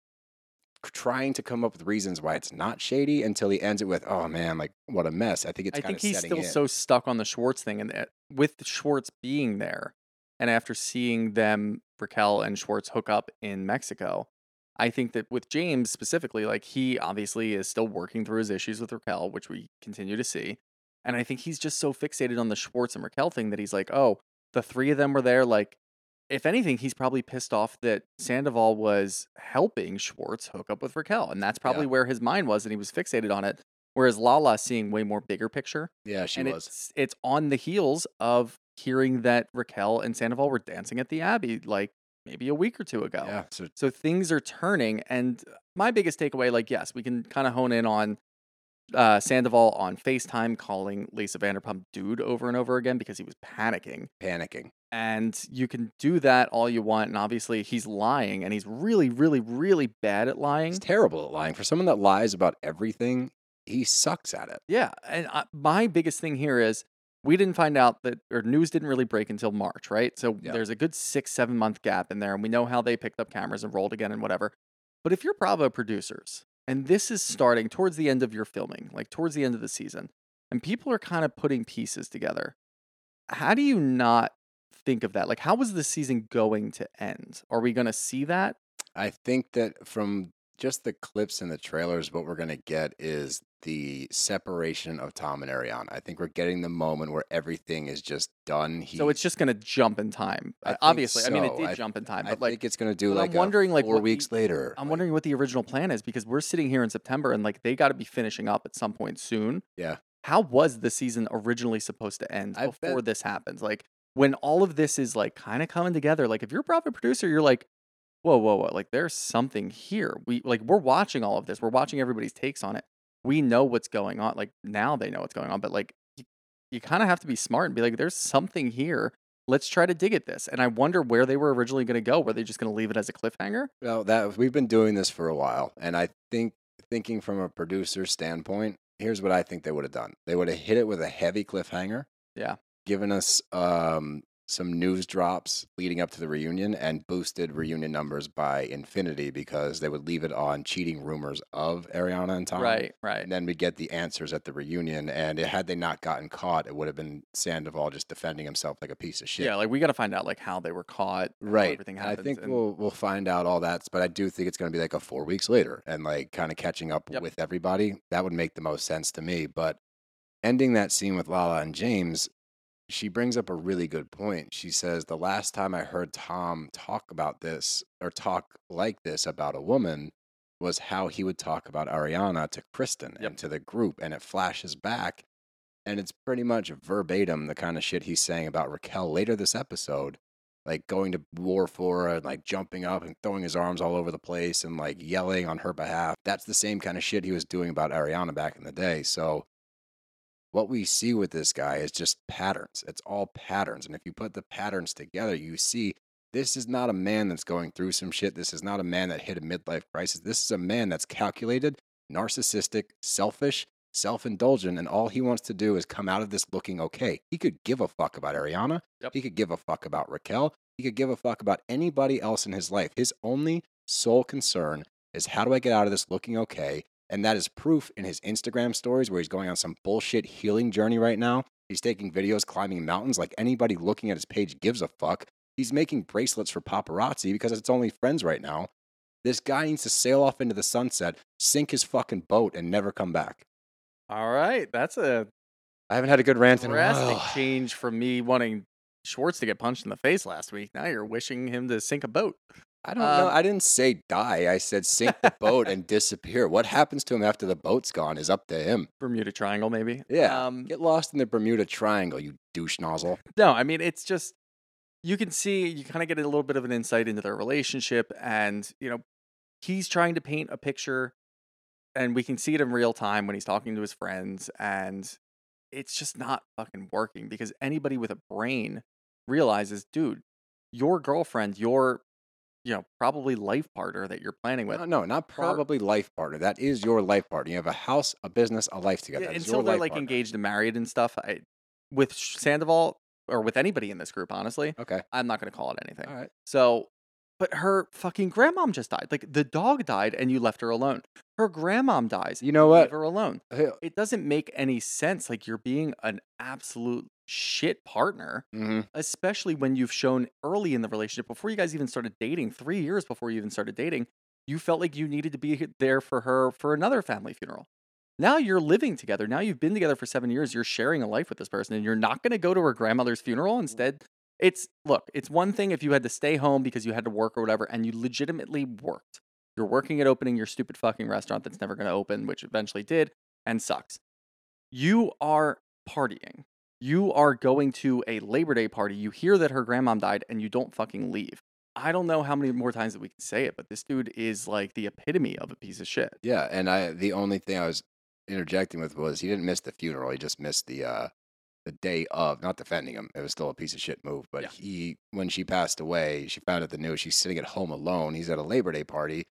trying to come up with reasons why it's not shady until he ends it with, oh man, like what a mess. I think it's I kind think of he's still in. so stuck on the Schwartz thing, and that- with Schwartz being there, and after seeing them, Raquel and Schwartz hook up in Mexico, I think that with James specifically, like he obviously is still working through his issues with Raquel, which we continue to see, and I think he's just so fixated on the Schwartz and Raquel thing that he's like, oh, the three of them were there, like if anything, he's probably pissed off that Sandoval was helping Schwartz hook up with Raquel, and that's probably where his mind was, and he was fixated on it. Whereas Lala seeing way more bigger picture, Yeah, she and was. it's it's on the heels of hearing that Raquel and Sandoval were dancing at the Abbey like maybe a week or two ago. Yeah, so So things are turning, and my biggest takeaway, like, yes, we can kind of hone in on uh, Sandoval on FaceTime calling Lisa Vanderpump dude over and over again because he was panicking. panicking. And you can do that all you want, and obviously he's lying, and he's really, really, really bad at lying. He's terrible at lying. For someone that lies about everything, he sucks at it. Yeah, and I, my biggest thing here is we didn't find out that or news didn't really break until March, right? So Yeah. there's a good six, seven month gap in there, and we know how they picked up cameras and rolled again and whatever. But if you're Bravo producers and this is starting towards the end of your filming, like towards the end of the season, and people are kind of putting pieces together, how do you not think of that? Like, how was the season going to end? Are we going to see that? I think that from just the clips and the trailers, what we're going to get is the separation of Tom and Ariana. I think we're getting the moment where everything is just done. He, so it's just going to jump in time. I Uh, Obviously, I mean, it did I- jump in time, I like, think it's going to do but I'm like a wondering, like, four what the- weeks later. I'm like, wondering what the original plan is because we're sitting here in September and like they got to be finishing up at some point soon. Yeah. How was the season originally supposed to end I before bet- this happens? Like when all of this is like kind of coming together, like if you're a profit producer, you're like, whoa, whoa, whoa, like there's something here. We like we're watching all of this. We're watching everybody's takes on it. We know what's going on. Like now they know what's going on, but like you, you kind of have to be smart and be like, there's something here. Let's try to dig at this. And I wonder where they were originally going to go. Were they just going to leave it as a cliffhanger? Well, that we've been doing this for a while, and I think thinking from a producer's standpoint, here's what I think they would have done. They would have hit it with a heavy cliffhanger. Yeah. Given us um, some news drops leading up to the reunion and boosted mm-hmm. reunion numbers by infinity because they would leave it on cheating rumors of Ariana and Tom. Right, right. And then we get the answers at the reunion, and it, had they not gotten caught, it would have been Sandoval just defending himself like a piece of shit. Yeah, like we got to find out like how they were caught, Right. Everything And I think and- we'll we'll find out all that, but I do think it's going to be like a four weeks later and like kind of catching up Yep. with everybody. That would make the most sense to me. But ending that scene with Lala and James, she brings up a really good point. She says the last time I heard Tom talk about this or talk like this about a woman was how he would talk about Ariana to Kristen Yep. and to the group, and it flashes back. And it's pretty much verbatim the kind of shit he's saying about Raquel later this episode like going to war for her and like jumping up and throwing his arms all over the place and like yelling on her behalf. That's the same kind of shit he was doing about Ariana back in the day. So what we see with this guy is just patterns. It's all patterns. And if you put the patterns together, you see this is not a man that's going through some shit. This is not a man that hit a midlife crisis. This is a man that's calculated, narcissistic, selfish, self indulgent, and all he wants to do is come out of this looking okay. He could give a fuck about Ariana. Yep. He could give a fuck about Raquel. He could give a fuck about anybody else in his life. His only sole concern is how do I get out of this looking okay? And that is proof in his Instagram stories where he's going on some bullshit healing journey right now. He's taking videos climbing mountains like anybody looking at his page gives a fuck. He's making bracelets for paparazzi because it's only friends right now. This guy needs to sail off into the sunset, sink his fucking boat, and never come back. All right, that's a I haven't had a good rant in a drastic while. change from me wanting Schwartz to get punched in the face last week. Now you're wishing him to sink a boat. I don't know. Um, I didn't say die. I said sink the boat and disappear. What happens to him after the boat's gone is up to him. Bermuda Triangle, maybe. Yeah. Um, Get lost in the Bermuda Triangle, you douche nozzle. No, I mean it's just you can see you kind of get a little bit of an insight into their relationship, and you know he's trying to paint a picture, and we can see it in real time when he's talking to his friends, and it's just not fucking working because anybody with a brain realizes, dude, your girlfriend, your you know probably life partner that you're planning with, No, no, not probably life partner. That is your life partner. You have a house, a business, a life together. That is until your they're life like partner. engaged and married and stuff. I, with Sandoval or with anybody in this group, honestly, Okay. I'm not going to call it anything. All right. So, but her fucking grandmom just died. Like the dog died and you left her alone. Her grandmom dies. You know what? leave her alone. It doesn't make any sense. Like you're being an absolute shit partner, hmm especially when you've shown early in the relationship before you guys even started dating, three years before you even started dating, you felt like you needed to be there for her for another family funeral. Now you're living together. Now you've been together for seven years. You're sharing a life with this person, and you're not going to go to her grandmother's funeral. Instead, It's look, it's one thing if you had to stay home because you had to work or whatever, and you legitimately worked. You're working at opening your stupid fucking restaurant that's never going to open, which eventually did and sucks. You are partying. You are going to a Labor Day party. You hear that her grandmom died and you don't fucking leave. I don't know how many more times that we can say it, but this dude is like the epitome of a piece of shit. Yeah, and I the only thing I was interjecting with was he didn't miss the funeral. He just missed the uh the day of. Not defending him. It was still a piece of shit move. But Yeah. he when she passed away, she found out the news. She's sitting at home alone. He's at a Labor Day party.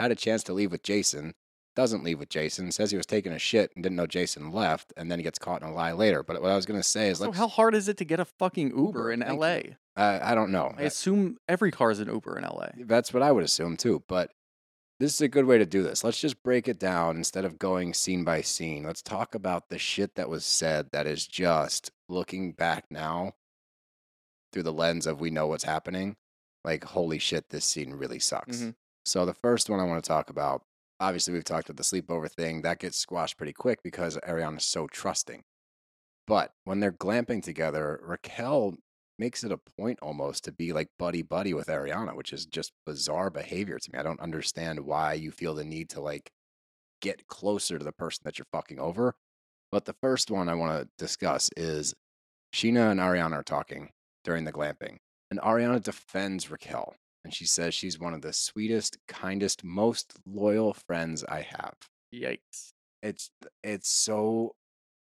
Had a chance to leave with Jason. Doesn't leave with Jason. Says he was taking a shit and didn't know Jason left, and then he gets caught in a lie later. But what I was gonna say is, So how hard is it to get a fucking Uber, in. LA? I, I don't know. I assume every car is an Uber in LA. That's what I would assume too. But this is a good way to do this. Let's just break it down instead of going scene by scene. Let's talk about the shit that was said that is just looking back now through the lens of we know what's happening. Like, holy shit, this scene really sucks. Mhm. So, the first one I want to talk about obviously, we've talked about the sleepover thing. That gets squashed pretty quick because Ariana's so trusting. But when they're glamping together, Raquel makes it a point almost to be like buddy buddy with Ariana, which is just bizarre behavior to me. I don't understand why you feel the need to like get closer to the person that you're fucking over. But the first one I want to discuss is Scheana and Ariana are talking during the glamping, and Ariana defends Raquel. And she says she's one of the sweetest, kindest, most loyal friends I have Yikes. it's it's so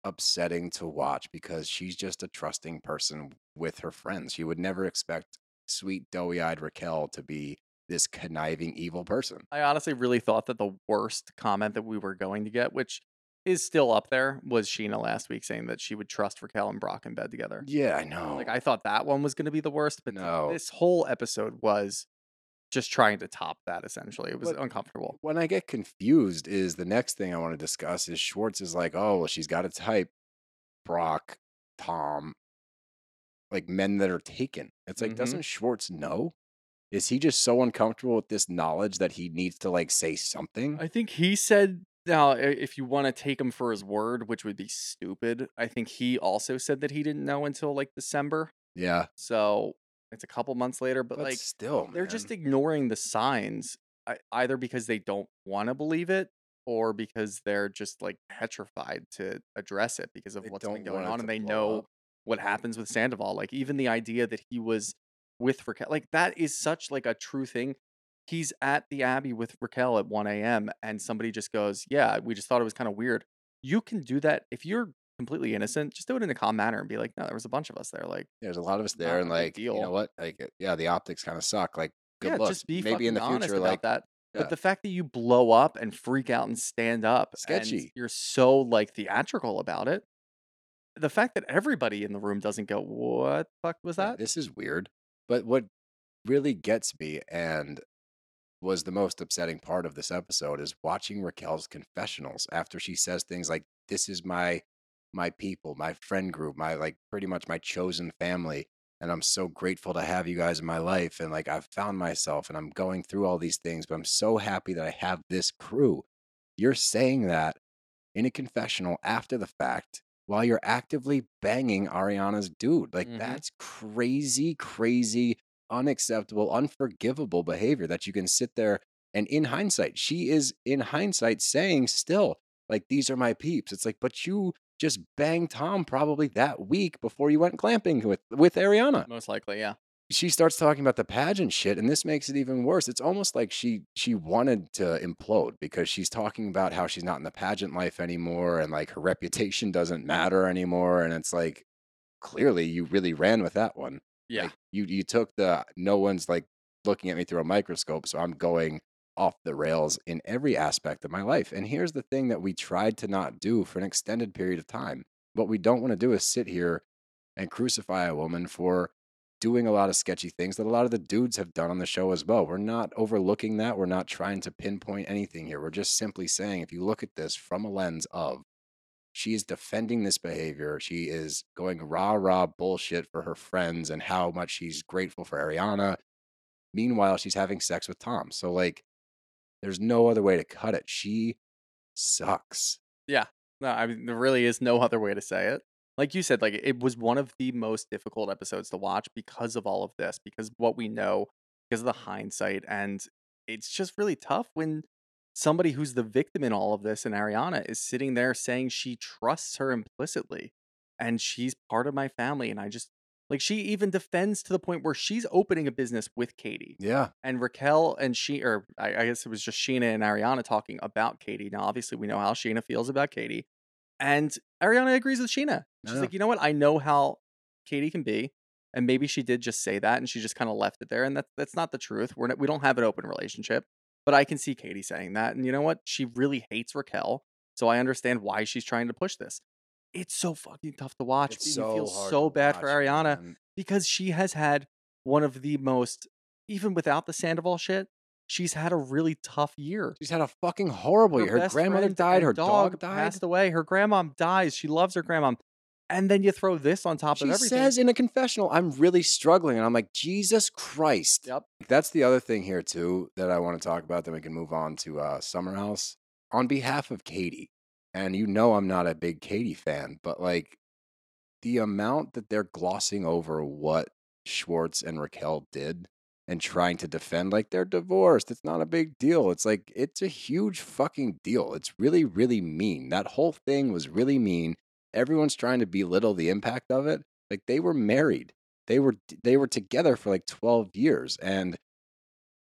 upsetting to watch because she's just a trusting person with her friends. You would never expect sweet doughy-eyed Raquel to be this conniving evil person. I honestly really thought that the worst comment that we were going to get, which is still up there, was Scheana last week saying that she would trust Raquel and Brock in bed together. Yeah, I know. Like I thought that one was going to be the worst, but No. this whole episode was just trying to top that. Essentially, it was What- uncomfortable. when I get confused is the next thing I want to discuss is Schwartz is like, oh, well, she's got to type Brock, Tom, like men that are taken. It's like, Mhm. doesn't Schwartz know? Is he just so uncomfortable with this knowledge that he needs to like say something? I think he said now i- if you want to take him for his word, which would be stupid. I think he also said that he didn't know until like December. yeah, So it's a couple months later, but, but like still, they're just man. ignoring the signs either because they don't want to believe it or because they're just like petrified to address it because of They what's been don't going want it on to and they blow know up. what happens with Sandoval. Like even the idea that he was with Raquel, like that is such like a true thing. He's at the Abbey with Raquel at 1 a.m. and somebody just goes, Yeah, we just thought it was kind of weird. You can do that if you're completely innocent, just do it in a calm manner and be like, No, there was a bunch of us there. Like, There's a lot of us there, and like, you know what? Like, yeah, the optics kind of suck. Like, good yeah, luck. just be Maybe in the future, about like, that. yeah. But the fact that you blow up and freak out and stand up, and Sketchy. you're so like theatrical about it. The fact that everybody in the room doesn't go, "What the fuck was that?" This is weird. But what really gets me and was the most upsetting part of this episode is watching Raquel's confessionals after she says things like, This is my my people, my friend group, my like pretty much my chosen family. And I'm so grateful to have you guys in my life. And like I've found myself and I'm going through all these things, but I'm so happy that I have this crew. You're saying that in a confessional after the fact while you're actively banging Ariana's dude. Like Mhm. that's crazy, crazy, unacceptable, unforgivable behavior that you can sit there and in hindsight, she is in hindsight saying still, like, these are my peeps. It's like, but you just banged Tom probably that week before you went clamping with with Ariana Most likely, yeah. she starts talking about the pageant shit and this makes it even worse it's almost like she she wanted to implode because she's talking about how she's not in the pageant life anymore and like her reputation doesn't matter anymore and it's like clearly you really ran with that one Yeah. like, you you took the no one's like looking at me through a microscope so i'm going off the rails in every aspect of my life and here's the thing that we tried to not do for an extended period of time what we don't want to do is sit here and crucify a woman for doing a lot of sketchy things that a lot of the dudes have done on the show as well. We're not overlooking that. We're not trying to pinpoint anything here. We're just simply saying if you look at this from a lens of she is defending this behavior, she is going rah rah bullshit for her friends and how much she's grateful for Ariana. Meanwhile, she's having sex with Tom. So, like, there's no other way to cut it. She sucks. Yeah. No, I mean there really is no other way to say it. like you said, like it was one of the most difficult episodes to watch because of all of this, because what we know, because of the hindsight, and it's just really tough when somebody who's the victim in all of this and Ariana is sitting there saying she trusts her implicitly and she's part of my family and I just like she even defends to the point where she's opening a business with Katie Yeah. and Raquel and she or I, I guess it was just Scheana and Ariana talking about Katie. Now obviously we know how Scheana feels about Katie. And Ariana agrees with Scheana. She's Yeah. like, you know what? I know how Katie can be. And maybe she did just say that and she just kind of left it there. And that's that's not the truth. We're not, we don't have an open relationship. But I can see Katie saying that. And you know what? She really hates Raquel. So I understand why she's trying to push this. It's so fucking tough to watch. It's you so feel so bad for Ariana man. because she has had one of the most, even without the Sandoval shit, she's had a really tough year. She's had a fucking horrible year. Her grandmother died. Her dog, died. passed away. Her grandmom dies. She loves her grandmom. And then you throw this on top She of everything. says in a confessional, I'm really struggling. And I'm like, Jesus Christ. Yep. That's the other thing here, too, that I want to talk about. Then we can move on to uh, Summer House. On behalf of Katie, and you know I'm not a big Katie fan, but like the amount that they're glossing over what Schwartz and Raquel did and trying to defend, like they're divorced. It's not a big deal. It's like, it's a huge fucking deal. It's really, really mean. That whole thing was really mean. Everyone's trying to belittle the impact of it. Like they were married. They were they were together for like 12 years and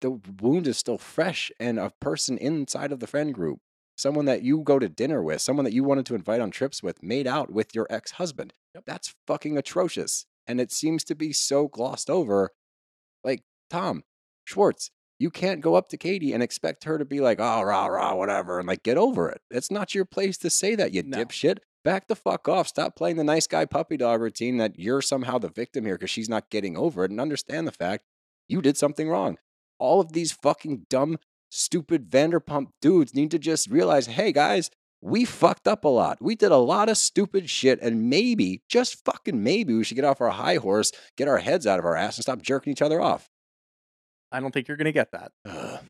the wound is still fresh and a person inside of the friend group, someone that you go to dinner with, someone that you wanted to invite on trips with, made out with your ex-husband. That's fucking atrocious. And it seems to be so glossed over. Like, Tom, Schwartz, you can't go up to Katie and expect her to be like, oh, rah, rah, whatever, and like, get over it. It's not your place to say that, you No. dipshit. Back the fuck off. Stop playing the nice guy puppy dog routine that you're somehow the victim here because she's not getting over it and understand the fact you did something wrong. All of these fucking dumb, stupid Vanderpump dudes need to just realize hey, guys, we fucked up a lot. We did a lot of stupid shit, and maybe, just fucking maybe, we should get off our high horse, get our heads out of our ass, and stop jerking each other off. I don't think you're going to get that. Ugh.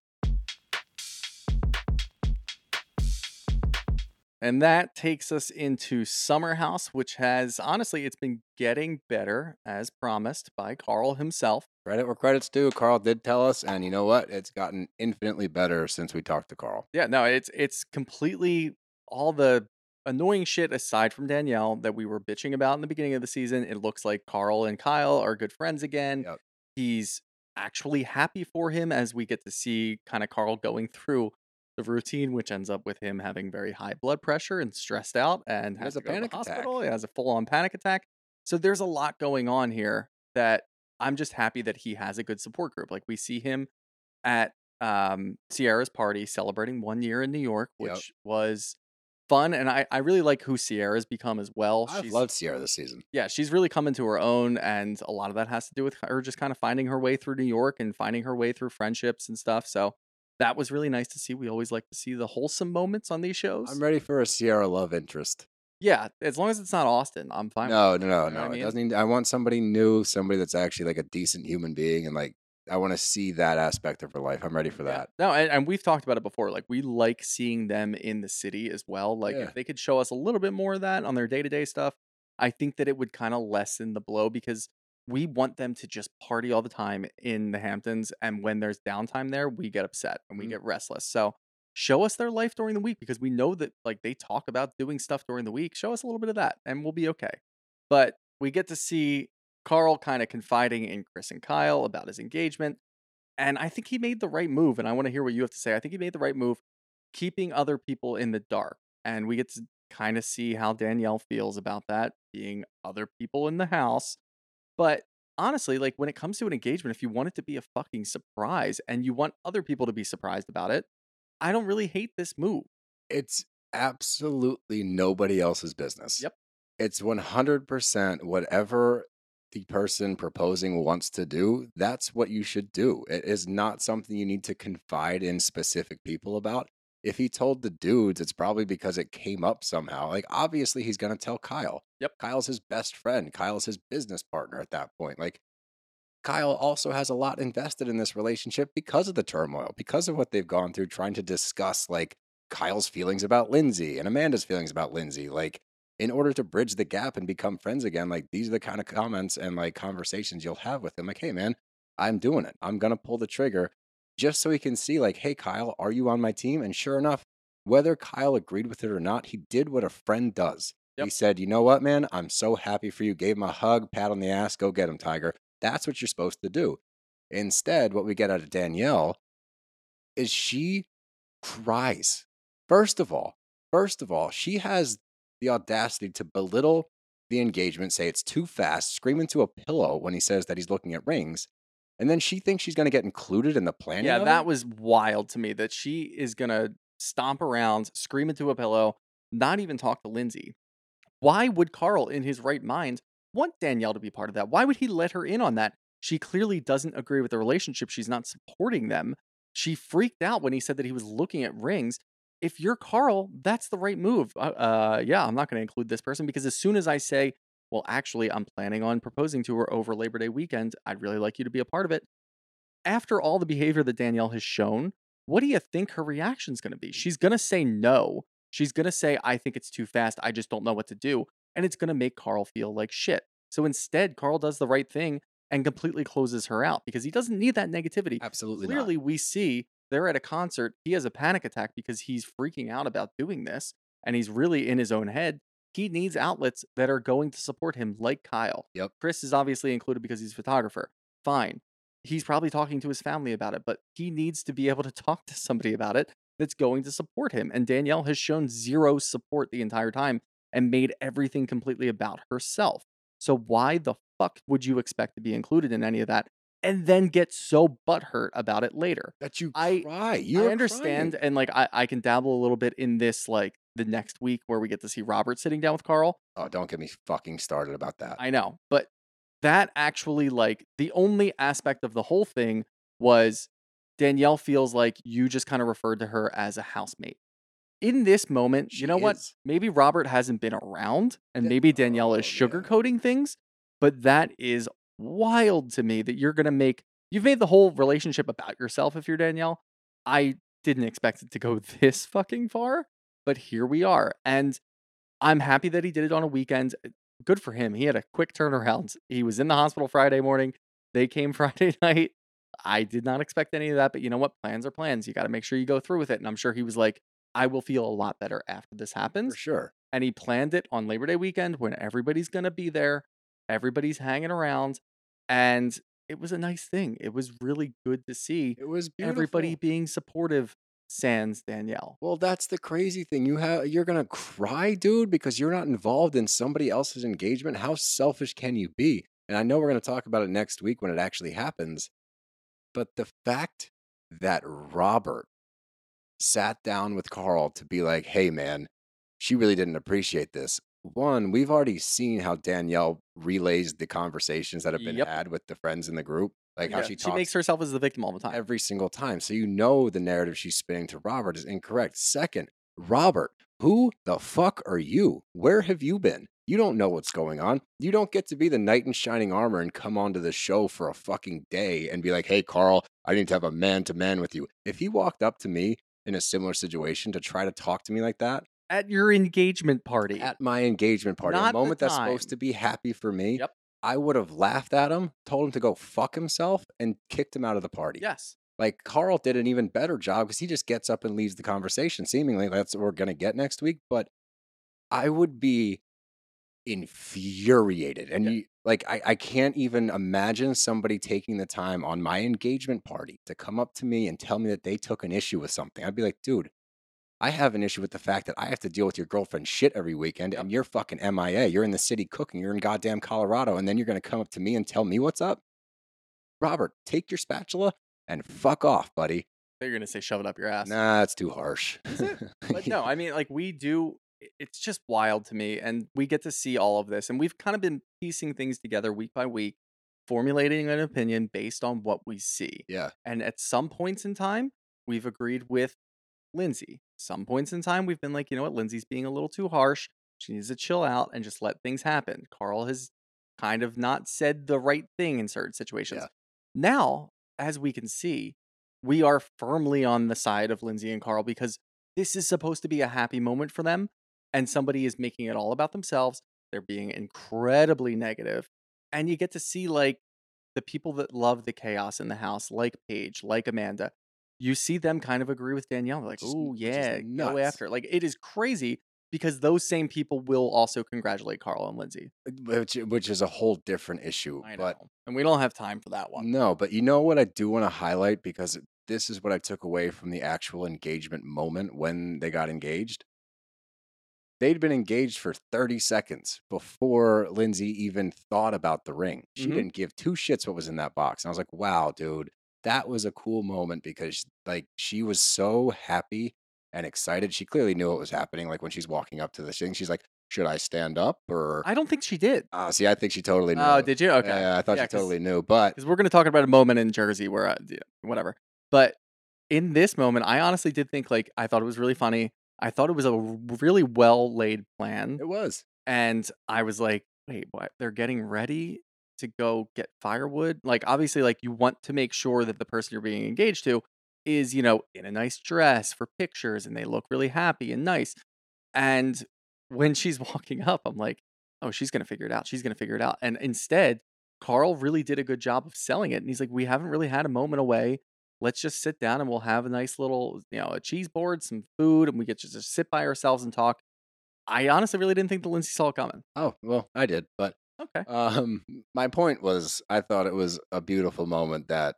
And that takes us into Summer House, which has honestly, it's been getting better as promised by Carl himself. Credit where credit's due. Carl did tell us, and you know what? It's gotten infinitely better since we talked to Carl. Yeah, no, it's it's completely all the annoying shit aside from Danielle that we were bitching about in the beginning of the season. It looks like Carl and Kyle are good friends again. Yep. He's actually happy for him as we get to see kind of Carl going through the routine, which ends up with him having very high blood pressure and stressed out and has has a panic attack. hospital. He has a full on panic attack. So there's a lot going on here that I'm just happy that he has a good support group. Like we see him at um, Ciara's party celebrating one year in New York, Yep. which was fun. And I, I really like who Ciara's become as well. I've She's, loved Ciara this season. yeah, she's really come into her own. And a lot of that has to do with her just kind of finding her way through New York and finding her way through friendships and stuff. So that was really nice to see. We always like to see the wholesome moments on these shows. I'm ready for a Ciara love interest. yeah, as long as it's not Austin, I'm fine. with No, no, no, You know no. I It mean? doesn't. Need, I want somebody new, somebody that's actually like a decent human being, and like I want to see that aspect of her life. I'm ready for Yeah. that. No, and, and we've talked about it before. Like we like seeing them in the city as well. Like Yeah. if they could show us a little bit more of that on their day to day stuff, I think that it would kind of lessen the blow because we want them to just party all the time in the Hamptons, and when there's downtime there, we get upset and we Mhm. get restless. So show us their life during the week because we know that like they talk about doing stuff during the week. Show us a little bit of that, and we'll be okay. But we get to see Carl kind of confiding in Chris and Kyle about his engagement. And I think he made the right move. And I want to hear what you have to say. I think he made the right move keeping other people in the dark. And we get to kind of see how Danielle feels about that being other people in the house. But honestly, like when it comes to an engagement, if you want it to be a fucking surprise and you want other people to be surprised about it, I don't really hate this move. It's absolutely nobody else's business. Yep. It's 100% whatever the person proposing wants to do, that's what you should do. It is not something you need to confide in specific people about. If he told the dudes, it's probably because it came up somehow. Like, obviously, he's going to tell Kyle. Yep. Kyle's his best friend. Kyle's his business partner at that point. Like, Kyle also has a lot invested in this relationship because of the turmoil, because of what they've gone through trying to discuss, like, Kyle's feelings about Lindsay and Amanda's feelings about Lindsay. Like, in order to bridge the gap and become friends again. Like these are the kind of comments and like conversations you'll have with him. Like, hey man, I'm doing it. I'm gonna pull the trigger just so he can see, like, hey Kyle, are you on my team? And sure enough, whether Kyle agreed with it or not, he did what a friend does. He said, you know what, man, I'm so happy for you. Gave him a hug, pat on the ass, go get him, Tiger. That's what you're supposed to do. Instead, what we get out of Danielle is she cries. First of all, first of all, she has the audacity to belittle the engagement, say it's too fast, scream into a pillow when he says that he's looking at rings, and then she thinks she's going to get included in the planning. Yeah, that it? was wild to me that she is going to stomp around, scream into a pillow, not even talk to Lindsay. Why would Carl, in his right mind, want Danielle to be part of that? Why would he let her in on that? She clearly doesn't agree with the relationship. She's not supporting them. She freaked out when he said that he was looking at rings. If you're Carl, that's the right move. Uh, uh, yeah, I'm not going to include this person because as soon as I say, well, actually, I'm planning on proposing to her over Labor Day weekend, I'd really like you to be a part of it. After all the behavior that Danielle has shown, what do you think her reaction's going to be? She's going to say no. She's going to say, I think it's too fast. I just don't know what to do. And it's going to make Carl feel like shit. So instead, Carl does the right thing and completely closes her out because he doesn't need that negativity. absolutely not. Clearly, we see they're at a concert. He has a panic attack because he's freaking out about doing this and he's really in his own head. He needs outlets that are going to support him, like Kyle. Yep. Chris is obviously included because he's a photographer. Fine. He's probably talking to his family about it, but he needs to be able to talk to somebody about it that's going to support him. And Danielle has shown zero support the entire time and made everything completely about herself. So why the fuck would you expect to be included in any of that and then get so butthurt about it later? that you I- cry. You're I understand, crying. and like I, I can dabble a little bit in this, like the next week where we get to see Robert sitting down with Carl. Oh, don't get me fucking started about that. I know, but that actually, like, the only aspect of the whole thing was Danielle feels like you just kind of referred to her as a housemate. In this moment, She you know what? Maybe Robert hasn't been around, and maybe Danielle oh, is oh, yeah. sugarcoating things, but that is wild to me that you're going to make, you've made the whole relationship about yourself if you're Danielle. I didn't expect it to go this fucking far, but here we are. And I'm happy that he did it on a weekend. Eh, good for him. He had a quick turnaround. He was in the hospital Friday morning. They came Friday night. I did not expect any of that, but you know what? Plans are plans. You got to make sure you go through with it. And I'm sure he was like, I will feel a lot better after this happens For sure. and he planned it on Labor Day weekend when everybody's going to be there, everybody's hanging around, and it was a nice thing. It was really good to see It was beautiful. everybody being supportive. Sans Danielle. Well, that's the crazy thing. You have you're gonna cry, dude, because you're not involved in somebody else's engagement. How selfish can you be? And I know we're gonna talk about it next week when it actually happens. But the fact that Robert sat down with Carl to be like, hey man, she really didn't appreciate this. One, we've already seen how Danielle relays the conversations that have been Yep. had with the friends in the group. Like how she talks She makes herself as the victim all the time. every single time. So you know the narrative she's spinning to Robert is incorrect. Second, Robert, who the fuck are you? Where have you been? You don't know what's going on. You don't get to be the knight in shining armor and come onto the show for a fucking day and be like, hey, Carl, I need to have a man to man with you. If he walked up to me in a similar situation to try to talk to me like that At your engagement party. at my engagement party, Not a the moment that's supposed to be happy for me, Yep. I would have laughed at him, told him to go fuck himself, and kicked him out of the party. yes. Like Carl did an even better job because he just gets up and leaves the conversation. Seemingly, that's what we're gonna get next week. But I would be infuriated, and Yeah. you like I, I can't even imagine somebody taking the time on my engagement party to come up to me and tell me that they took an issue with something. I'd be like, dude, I have an issue with the fact that I have to deal with your girlfriend shit every weekend, and you're fucking MIA. You're in the city cooking. You're in goddamn Colorado, and then you're gonna come up to me and tell me what's up. Robert, take your spatula and fuck off, buddy. They're going to say shove it up your ass. Nah, that's too harsh. But no, I mean, like we do. It's just wild to me, and we get to see all of this, and we've kind of been piecing things together week by week, formulating an opinion based on what we see. yeah, And at some points in time, we've agreed with Lindsay. Some points in time, we've been like, you know what, Lindsay's being a little too harsh. She needs to chill out and just let things happen. Carl has kind of not said the right thing in certain situations. Yeah. Now, as we can see, we are firmly on the side of Lindsay and Carl because this is supposed to be a happy moment for them. and somebody is making it all about themselves. They're being incredibly negative, and you get to see like the people that love the chaos in the house, like Paige, like Amanda. You see them kind of agree with Danielle. They're like, "Oh yeah, go after." Like it is crazy because those same people will also congratulate Carl and Lindsay. which which is a whole different issue. But and we don't have time for that one. no, but you know what I do want to highlight because this is what I took away from the actual engagement moment when they got engaged. They'd been engaged for 30 seconds before Lindsay even thought about the ring. She Mhm. didn't give two shits what was in that box. And I was like, wow, dude, that was a cool moment because like she was so happy and excited. She clearly knew what was happening. Like when she's walking up to the thing, she's like, should I stand up or I don't think she did. uh, see, I think she totally knew. Oh, did you? Okay. Yeah, I thought Yeah, she totally knew. But because we're going to talk about a moment in Jersey where, I, yeah, whatever. But in this moment, I honestly did think like I thought it was really funny. I thought it was a really well laid plan, it was. and I was like, wait, what? They're getting ready to go get firewood. Like obviously, like you want to make sure that the person you're being engaged to is you know in a nice dress for pictures, and they look really happy and nice. And when she's walking up, I'm like, oh, she's gonna figure it out. She's gonna figure it out. And instead, Carl really did a good job of selling it. And he's like, we haven't really had a moment away. Let's just sit down and we'll have a nice little, you know, a cheese board, some food, and we get to just sit by ourselves and talk. I honestly really didn't think the Lindsay saw it coming. Oh, well, I did. But Okay. um, my point was, I thought it was a beautiful moment that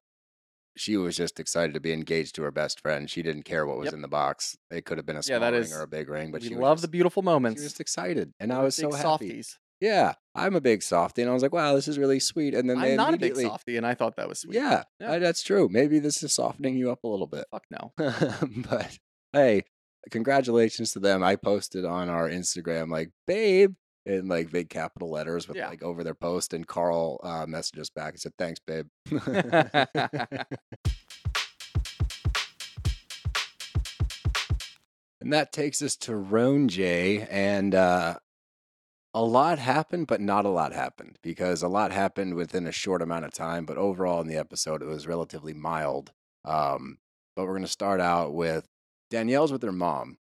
she was just excited to be engaged to her best friend. She didn't care what was Yep. in the box. It could have been a Yeah, small that ring is- or a big ring, but we she love was the just, beautiful she moments. was just excited, and I was so big happy. softies. Yeah, I'm a big softie, and I was like, wow, this is really sweet. And then they I'm not a big immediately, softie, and I thought that was sweet. yeah, Yeah. I- that's true. Maybe this is softening you up a little bit. Fuck no. but hey, congratulations to them. I posted on our Instagram like "babe" in like big capital letters with Yeah. like over their post, and Carl uh, messaged us back and said, "Thanks, babe." and that takes us to RHONJ, and uh, a lot happened, but not a lot happened because a lot happened within a short amount of time. But overall, in the episode, it was relatively mild. Um, but we're going to start out with Danielle's with her mom.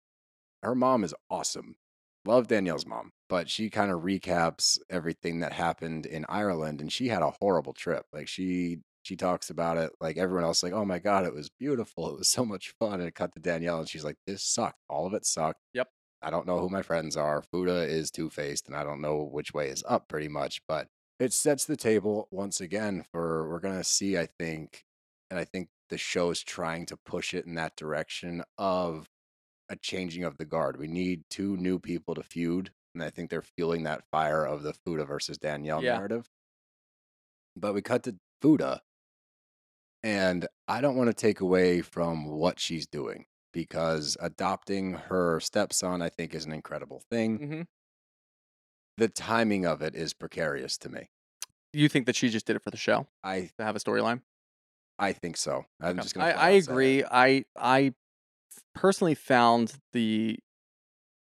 Her mom is awesome. Love Danielle's mom, but she kind of recaps everything that happened in Ireland, and she had a horrible trip. Like she she talks about it like everyone else, like, oh my god, it was beautiful, it was so much fun. And it cut to Danielle, and she's like, this sucked. All of it sucked. Yep. I don't know who my friends are. Fuda is two faced, and I don't know which way is up, pretty much. But it sets the table once again for we're gonna see, I think, and I think the show's trying to push it in that direction of a changing of the guard. We need two new people to feud, and I think they're fueling that fire of the Fuda versus Danielle Yeah. narrative. But we cut to Fuda, and I don't want to take away from what she's doing because adopting her stepson, I think, is an incredible thing. hmm The timing of it is precarious to me. You think that she just did it for the show I to have a storyline? I think so. I'm Okay. just gonna. I, I out say it. agree. I I personally found the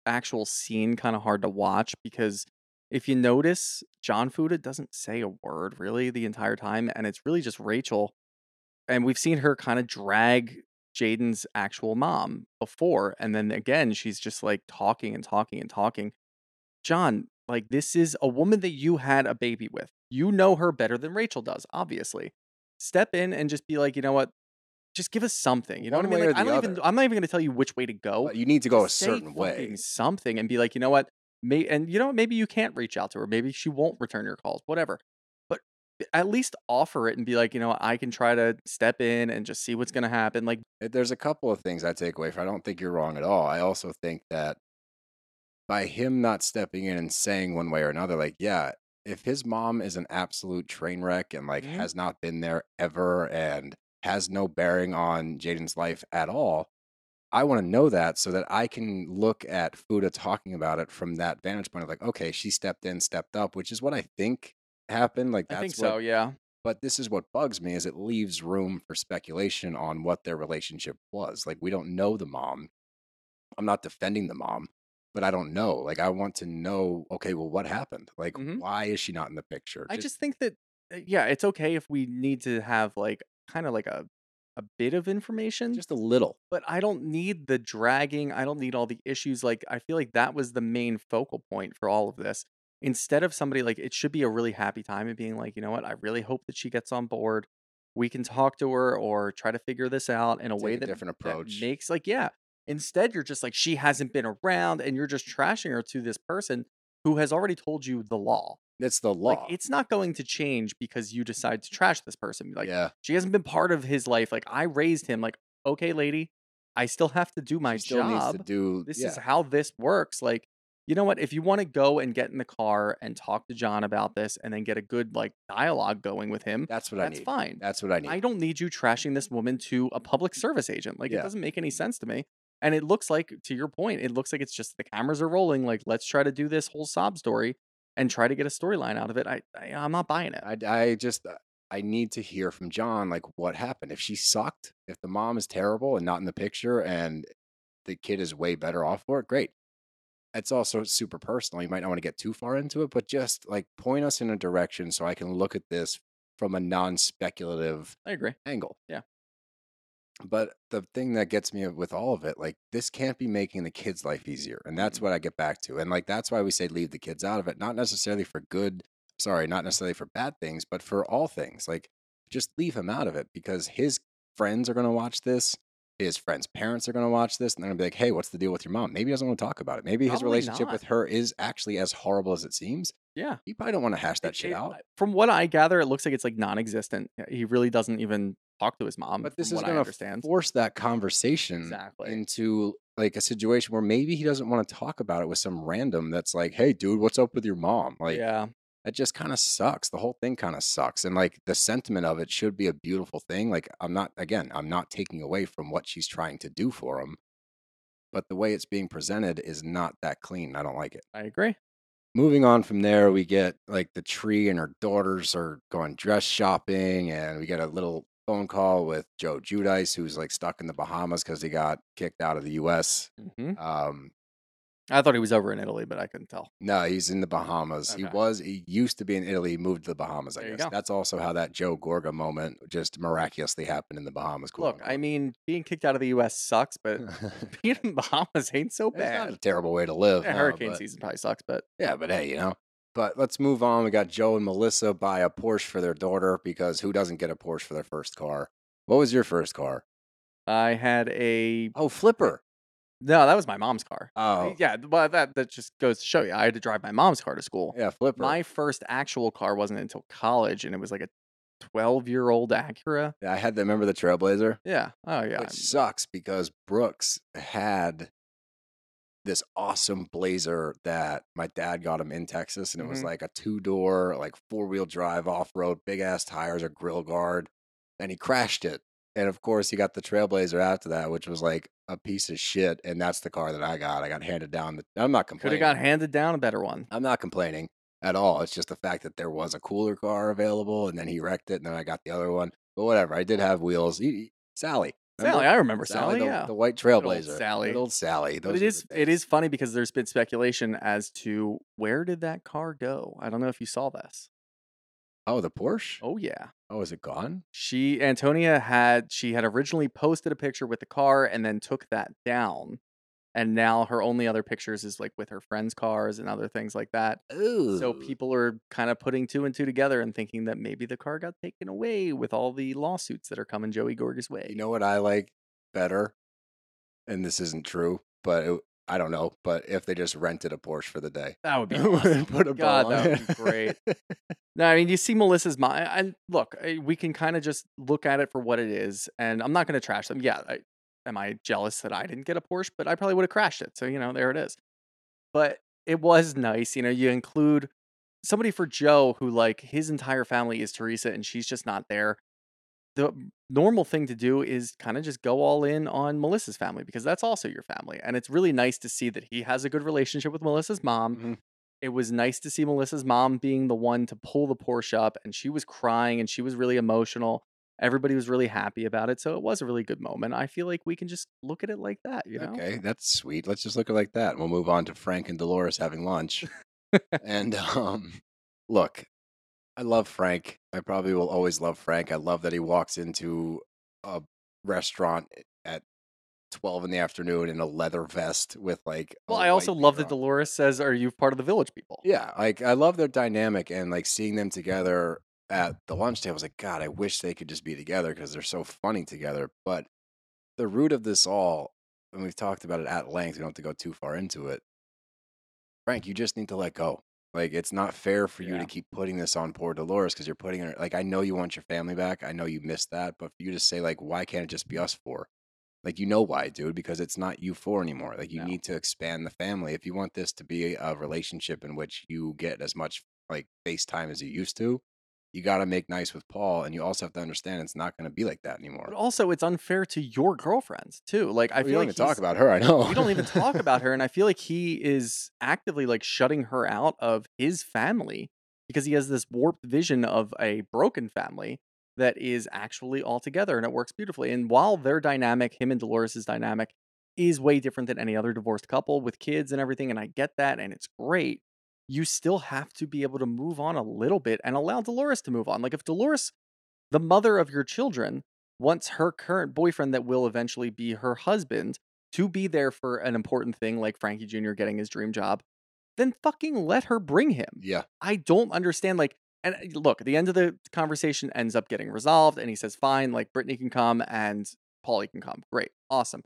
actual scene kind of hard to watch because if you notice, John Fuda doesn't say a word really the entire time, and it's really just Rachel. And we've seen her kind of drag Jaden's actual mom before, and then again, she's just like talking and talking and talking. John, like this is a woman that you had a baby with. You know her better than Rachel does, obviously. Step in and just be like, you know what? Just give us something. You know One what I mean? Like, I don't even, I'm not even going to tell you which way to go. But you need to go a Just say certain way. something and be like, you know what? May and you know what? Maybe you can't reach out to her. Maybe she won't return your calls. Whatever. But at least offer it and be like, you know, I can try to step in and just see what's going to happen. Like, There's a couple of things I take away from. I don't think you're wrong at all. I also think that by him not stepping in and saying one way or another, like, yeah, if his mom is an absolute train wreck and like Mhm. has not been there ever and has no bearing on Jaden's life at all, I want to know that so that I can look at Fuda talking about it from that vantage point of like, okay, she stepped in, stepped up, which is what I think happened. Like I that's think so. what Yeah. but this is what bugs me is it leaves room for speculation on what their relationship was. Like we don't know the mom. I'm not defending the mom, but I don't know. Like I want to know, okay, well what happened? Like Mhm. why is she not in the picture? I just think that uh, yeah, it's okay if we need to have like kind of like a a bit of information, Just a little. but I don't need the dragging. I don't need all the issues. Like, I feel like that was the main focal point for all of this. Instead of somebody like, it should be a really happy time and being like, you know what, I really hope that she gets on board. We can talk to her or try to figure this out in a Take way a that, different that approach. makes like, yeah. Instead, you're just like, she hasn't been around and you're just trashing her to this person who has already told you the law. It's the law. Like, it's not going to change because you decide to trash this person. Like, yeah. she hasn't been part of his life. Like I raised him. Like okay, lady, I still have to do my she still needs job. to do. this yeah. is how this works. Like you know what? If you want to go and get in the car and talk to John about this, and then get a good like dialogue going with him, That's what I that's need. fine. That's what I need. I don't need you trashing this woman to a public service agent. Like Yeah. it doesn't make any sense to me. And it looks like, to your point, it looks like it's just the cameras are rolling. Like let's try to do this whole sob story and try to get a storyline out of it. I, I I'm not buying it. I, I just uh, I need to hear from John like what happened. If she sucked, if the mom is terrible and not in the picture, and the kid is way better off for it, great. It's also super personal. You might not want to get too far into it, but just like point us in a direction so I can look at this from a non-speculative I agree. angle. Yeah. But the thing that gets me with all of it, like this can't be making the kids' life easier. And that's Mhm. what I get back to. And like that's why we say leave the kids out of it, not necessarily for good, sorry, not necessarily for bad things, but for all things. Like just leave him out of it because his friends are going to watch this. His friends' parents are going to watch this and they're going to be like, hey, what's the deal with your mom? Maybe he doesn't want to talk about it. Maybe his Probably relationship not. with her is actually as horrible as it seems. Yeah. you probably don't want to hash that It- shit it- out. From what I gather, it looks like it's like non-existent. He really doesn't even talk to his mom. But this is I going to understand. force that conversation Exactly. into like a situation where maybe he doesn't want to talk about it with some random that's like, "Hey, dude, what's up with your mom?" Like, yeah, that just kind of sucks. The whole thing kind of sucks, and like the sentiment of it should be a beautiful thing. Like, I'm not again, I'm not taking away from what she's trying to do for him, but the way it's being presented is not that clean. I don't like it. I agree. Moving on from there, we get like the tree and her daughters are going dress shopping, and we get a little phone call with Joe Giudice, who's like stuck in the Bahamas because he got kicked out of the U.S. hmm Um, I thought he was over in Italy, but I couldn't tell. no, he's in the Bahamas. He was, he used to be in Italy, he moved to the Bahamas, I There guess. That's also how that Joe Gorga moment just miraculously happened in the Bahamas. Look, I mean, being kicked out of the U.S. sucks, but being in the Bahamas ain't so bad. it's not a terrible way to live. Yeah, no, hurricane but- season probably sucks, but Yeah, but hey, you know. But let's move on. We got Joe and Melissa buy a Porsche for their daughter because who doesn't get a Porsche for their first car? What was your first car? I had a Oh, Flipper. no. That was my mom's car. Oh, Yeah, well, that that just goes to show you. I had to drive my mom's car to school. yeah, Flipper. My first actual car wasn't until college, and it was like a 12 year old Acura. Yeah, I had to remember the Trailblazer. Yeah. Oh, yeah. Which sucks because Brooks had this awesome blazer that my dad got him in Texas, and it was Mhm. like a two door, like four wheel drive off road, big ass tires, a grill guard, and he crashed it. And of course, he got the Trailblazer after that, which was like a piece of shit. And that's the car that I got. I got handed down. The, I'm not complaining. Could have got handed down a better one. I'm not complaining at all. It's just the fact that there was a cooler car available, and then he wrecked it, and then I got the other one. But whatever, I did have wheels. He- he- Sally, remember? Sally, I remember Sally. the, yeah. the white old Trailblazer, Sally. Good old Sally. But Those it were is it is funny because there's been speculation as to where did that car go. I don't know if you saw this. Oh, the Porsche. Oh yeah, Oh, is it gone? she Antonia had she had originally posted a picture with the car and then took that down, and now her only other pictures is like with her friends' cars and other things like that. Ooh. So people are kind of putting two and two together and thinking that maybe the car got taken away with all the lawsuits that are coming Joey Gorga's way. You know what I like better, and this isn't true, but it, I don't know. But if they just rented a Porsche for the day, that would be awesome. put a God, that would be great. No, I mean, you see Melissa's mind. I look, we can kind of just look at it for what it is, and I'm not going to trash them. Yeah, I, am I jealous that I didn't get a Porsche? But I probably would have crashed it. So you know, there it is. But it was nice. You know, you include somebody for Joe who like his entire family is Teresa, and she's just not there. The normal thing to do is kind of just go all in on Melissa's family because that's also your family, and it's really nice to see that he has a good relationship with Melissa's mom Mhm. it was nice to see Melissa's mom being the one to pull the Porsche up, and she was crying and she was really emotional. Everybody was really happy about it, so it was a really good moment. I feel like we can just look at it like that, you know? Okay, that's sweet. Let's just look at it like that. We'll move on to Frank and Dolores having lunch. and um, look, I love Frank. I probably will always love Frank. I love that he walks into a restaurant at 12 in the afternoon in a leather vest with like. Well, I also love that on. Dolores says, "Are you part of the village people?" Yeah, like I love their dynamic and like seeing them together at the lunch table. I was like, God, I wish they could just be together because they're so funny together. But the root of this all, and we've talked about it at length, we don't have to go too far into it. Frank, you just need to let go. Like it's not fair for you Yeah. to keep putting this on poor Dolores because you're putting her like I know you want your family back. I know you missed that, but for you to say like, why can't it just be us four? Like you know why, dude? Because it's not you four anymore. Like you No. need to expand the family. If you want this to be a relationship in which you get as much like FaceTime as you used to, you got to make nice with Paul, and you also have to understand it's not going to be like that anymore. But also, it's unfair to your girlfriends too. Like I we feel don't like even talk about her. I know we don't even talk about her, and I feel like he is actively like shutting her out of his family because he has this warped vision of a broken family that is actually all together and it works beautifully. And while their dynamic, him and Dolores' dynamic, is way different than any other divorced couple with kids and everything, and I get that, and it's great. You still have to be able to move on a little bit and allow Dolores to move on. Like if Dolores, the mother of your children, wants her current boyfriend that will eventually be her husband to be there for an important thing like Frankie Jr. getting his dream job, then fucking let her bring him. Yeah, I don't understand. Like, and uh, look, the end of the conversation ends up getting resolved, and he says, "Fine, like Brittany can come and Paulie can come. Great, awesome."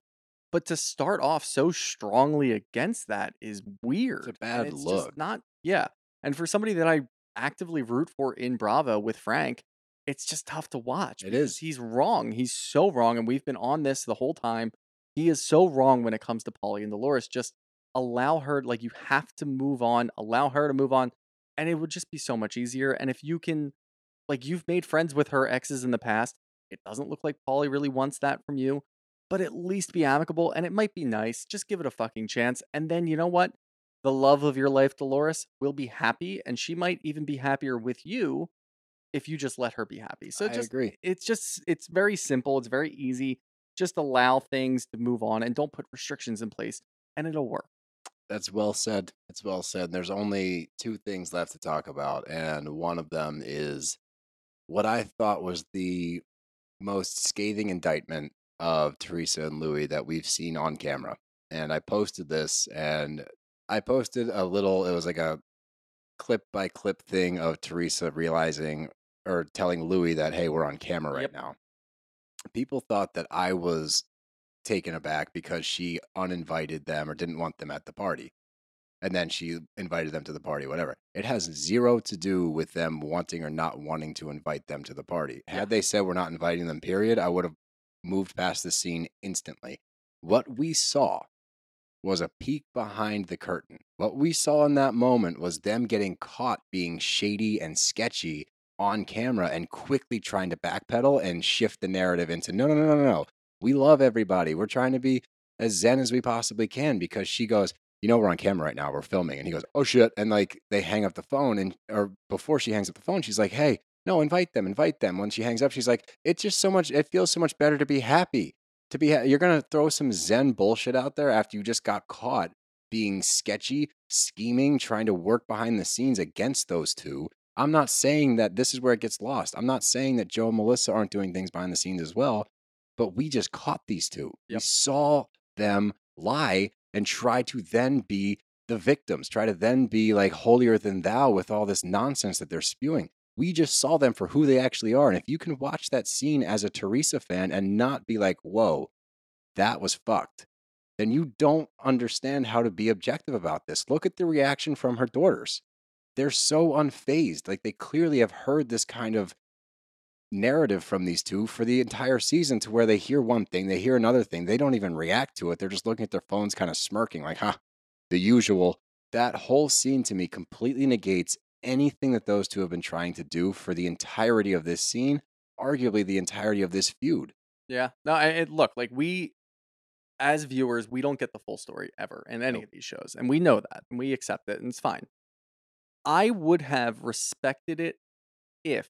But to start off so strongly against that is weird. It's a bad it's look. Just not, yeah. And for somebody that I actively root for in Bravo with Frank, it's just tough to watch. It is. He's wrong. He's so wrong, and we've been on this the whole time. He is so wrong when it comes to Paulie and Dolores. Just allow her, like you have to move on. Allow her to move on and it would just be so much easier. And if you can, like, you've made friends with her exes in the past, it doesn't look like Paulie really wants that from you, but at least be amicable and it might be nice. Just give it a fucking chance. And then, you know what? The love of your life, Dolores, will be happy and she might even be happier with you if you just let her be happy. So I just, agree. it's just, it's very simple. It's very easy. Just allow things to move on and don't put restrictions in place and it'll work. That's well said. It's well said. There's only two things left to talk about, and one of them is what I thought was the most scathing indictment of Teresa and Luis that we've seen on camera. And I posted this, and I posted a little. It was like a clip by clip thing of Teresa realizing or telling Luis that, "Hey, we're on camera right Yep. now." People thought that I was taken aback because she uninvited them or didn't want them at the party. And then she invited them to the party, whatever. It has zero to do with them wanting or not wanting to invite them to the party. Yeah. Had they said we're not inviting them, period, I would have moved past the scene instantly. What we saw was a peek behind the curtain. What we saw in that moment was them getting caught being shady and sketchy on camera and quickly trying to backpedal and shift the narrative into no, no, no, no, no. We love everybody. We're trying to be as zen as we possibly can because she goes, you know, we're on camera right now. We're filming. And he goes, oh shit. And like they hang up the phone. And, or before she hangs up the phone, she's like, hey, no, invite them, invite them. When she hangs up, she's like, it's just so much, it feels so much better to be happy. To be, ha- you're going to throw some zen bullshit out there after you just got caught being sketchy, scheming, trying to work behind the scenes against those two. I'm not saying that this is where it gets lost. I'm not saying that Joe and Melissa aren't doing things behind the scenes as well, but we just caught these two. We saw them lie and try to then be the victims, try to then be like holier than thou with all this nonsense that they're spewing. We just saw them for who they actually are. And if you can watch that scene as a Teresa fan and not be like, whoa, that was fucked, then you don't understand how to be objective about this. Look at the reaction from her daughters. They're so unfazed. Like they clearly have heard this kind of narrative from these two for the entire season to where they hear one thing, they hear another thing. They don't even react to it. They're just looking at their phones, kind of smirking, like, huh, the usual. That whole scene to me completely negates anything that those two have been trying to do for the entirety of this scene, arguably the entirety of this feud. Yeah. No, it, look, like we, as viewers, we don't get the full story ever in any of these shows. And we know that and we accept it and it's fine. I would have respected it if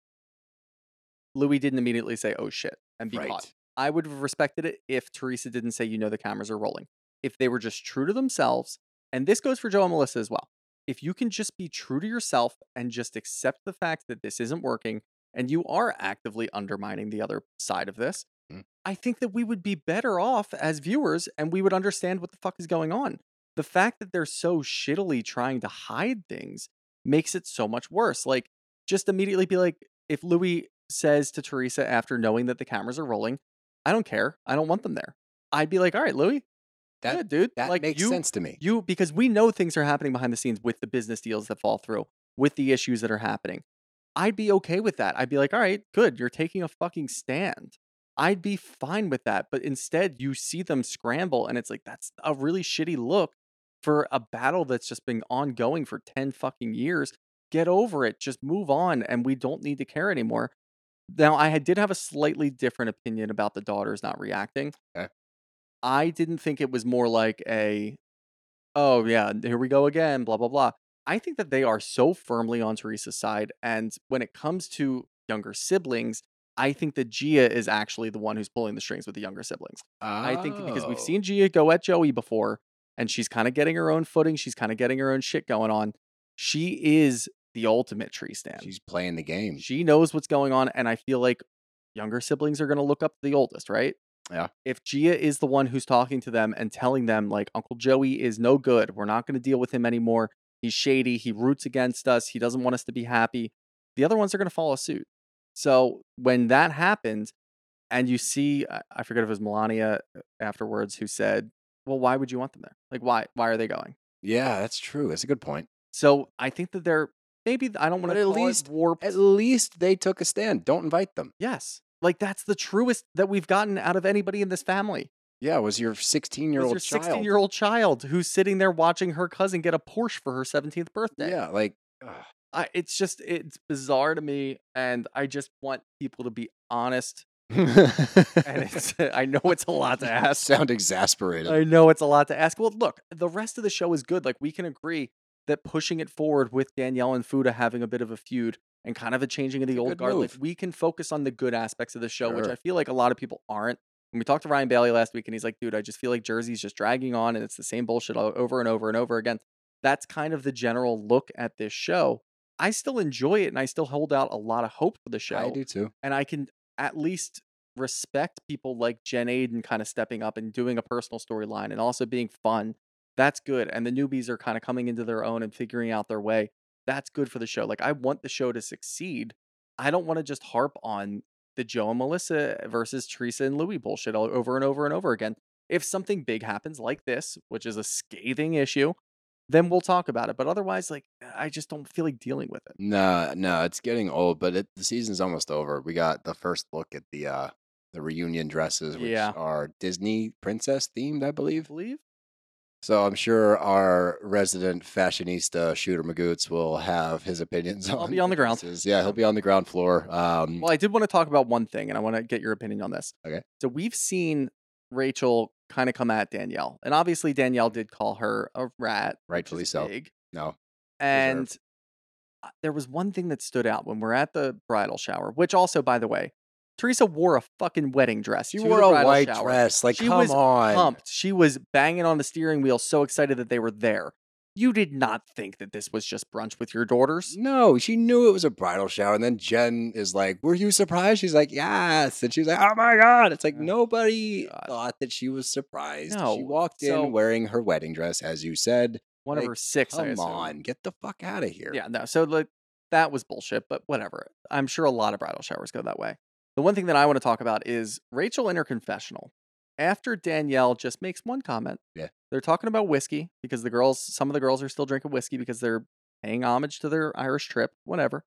Luis didn't immediately say, oh shit, and be caught. I would have respected it if Teresa didn't say, you know, the cameras are rolling. If they were just true to themselves, and this goes for Joe and Melissa as well. If you can just be true to yourself and just accept the fact that this isn't working and you are actively undermining the other side of this, Mm. I think that we would be better off as viewers and we would understand what the fuck is going on. The fact that they're so shittily trying to hide things makes it so much worse. Like, just immediately be like, if Luis says to Teresa after knowing that the cameras are rolling, I don't care. I don't want them there. I'd be like, all right, Luis, That good, dude. that like, makes you, sense to me. you because we know things are happening behind the scenes with the business deals that fall through, with the issues that are happening. I'd be okay with that. I'd be like, all right, good. You're taking a fucking stand. I'd be fine with that. But instead, you see them scramble, and it's like, that's a really shitty look for a battle that's just been ongoing for 10 fucking years. Get over it. Just move on, and we don't need to care anymore. Now, I did have a slightly different opinion about the daughters not reacting. Okay. I didn't think it was more like a, oh, yeah, here we go again, blah, blah, blah. I think that they are so firmly on Teresa's side. And when it comes to younger siblings, I think that Gia is actually the one who's pulling the strings with the younger siblings. I think because we've Oh. seen Gia go at Joey before, and she's kind of getting her own footing. She's kind of getting her own shit going on. She is the ultimate tree stand. she's playing the game. She knows what's going on, and I feel like younger siblings are going to look up to the oldest, right? Yeah. If Gia is the one who's talking to them and telling them, like, Uncle Joey is no good, we're not going to deal with him anymore. He's shady. He roots against us. He doesn't want us to be happy. The other ones are going to follow suit. So when that happened, and you see, I- forget if it was Milania uh, afterwards who said, "Well, why would you want them there? Like, why? Why are they going?" yeah, that's true. That's a good point. So I think that they're maybe I don't want to at least-. At least they took a stand. Don't invite them. Yes. Like that's the truest that we've gotten out of anybody in this family. Yeah, it was your 16 year old your child. 16 year old child who's sitting there watching her cousin get a Porsche for her 17th birthday. Yeah, like. I, it's just, it's bizarre to me. And I just want people to be honest. And it's, I know it's a lot to ask. sound exasperated. I know it's a lot to ask. Well, look, the rest of the show is good. Like we can agree that pushing it forward with Danielle and Fuda having a bit of a feud and kind of a changing of the old guard, like we can focus on the good aspects of the show, which I feel like a lot of people aren't. When we talked to Ryan Bailey last week, and he's like, "Dude, I just feel like Jersey's just dragging on, and it's the same bullshit over and over and over again." That's kind of the general look at this show. I still enjoy it, and I still hold out a lot of hope for the show I do too. and I can at least respect people like Jen Aydin kind of stepping up and doing a personal storyline and also being fun. That's good. And the newbies are kind of coming into their own and figuring out their way. That's good for the show. Like I want the show to succeed. I don't want to just harp on the Joe and Melissa versus Teresa and Luis bullshit all over and over and over again. If something big happens like this, which is a scathing issue, then we'll talk about it. But otherwise, like I just don't feel like dealing with it. No, no, it's getting old, but it, the season's almost over. We got the first look at the uh the reunion dresses, which Yeah. are Disney princess themed, I I believe. So I'm sure our resident fashionista Shooter Magoots will have his opinions on. I'll be on the ground. Yeah, he'll be on the ground floor. Um, Well, I did want to talk about one thing, and I want to get your opinion on this. Okay. So we've seen Rachel kind of come at Danielle, and obviously Danielle did call her a rat, Rightfully so. Big. no, And uh, there was one thing that stood out when we're at the bridal shower, which also, by the way, Teresa wore a fucking wedding dress. she wore a white shower. dress. Like, She come was on. Pumped. She was banging on the steering wheel, so excited that they were there. You did not think that this was just brunch with your daughters. No, she knew it was a bridal shower. And then Jen is like, Were you surprised? She's like, Yes. And she's like, Oh my God. It's like Oh, nobody God. thought that she was surprised. No, She walked in so- wearing her wedding dress, as you said. One Like, of her six. Come on, get the fuck out of here. Yeah, no. So like that was bullshit, but whatever. I'm sure a lot of bridal showers go that way. The one thing that I want to talk about is Rachel in her confessional. After Danielle just makes one comment. Yeah. They're talking about whiskey because the girls, some of the girls are still drinking whiskey because they're paying homage to their Irish trip, whatever.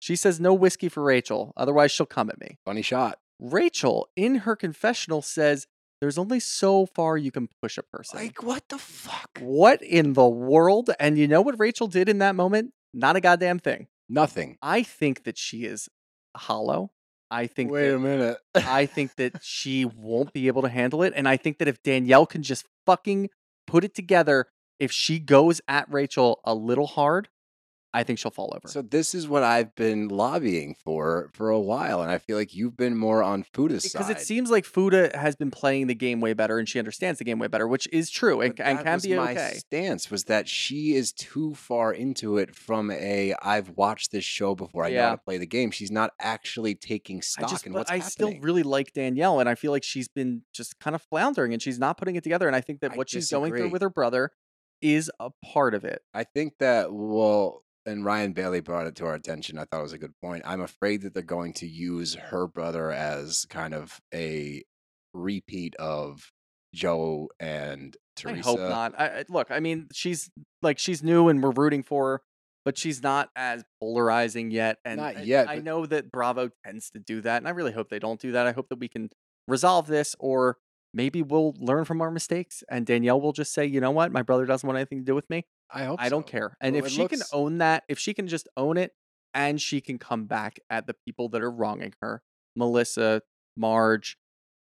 She says no whiskey for Rachel, otherwise she'll come at me. Funny shot. Rachel in her confessional says there's only so far you can push a person. Like, what the fuck? what in the world? And you know what Rachel did in that moment? Not a goddamn thing. Nothing. I think that she is hollow. I think Wait that, a minute. I think that she won't be able to handle it. And I think that if Danielle can just fucking put it together, if she goes at Rachel a little hard, I think she'll fall over. So this is what I've been lobbying for for a while, and I feel like you've been more on Fuda's because side. Because it seems like Fuda has been playing the game way better and she understands the game way better, which is true and, and can be my okay. stance was that she is too far into it from a I've watched this show before. I know how to play the game. She's not actually taking stock just, in what's I happening. still really like Danielle, and I feel like she's been just kind of floundering and she's not putting it together. And I think that I what she's going through with her brother is a part of it. I think that well, and Ryan Bailey brought it to our attention. I thought it was a good point. I'm afraid that they're going to use her brother as kind of a repeat of Joe and Teresa. I hope not. I, I- look, I mean, she's like she's new and we're rooting for her, but she's not as polarizing yet. And Not I- yet, I but- know that Bravo tends to do that, and I really hope they don't do that. I hope that we can resolve this, or maybe we'll learn from our mistakes, and Danielle will just say, you know what, my brother doesn't want anything to do with me. I hope I don't care. And Well, if she can own that, if she can just own it, and she can come back at the people that are wronging her, Melissa, Marge,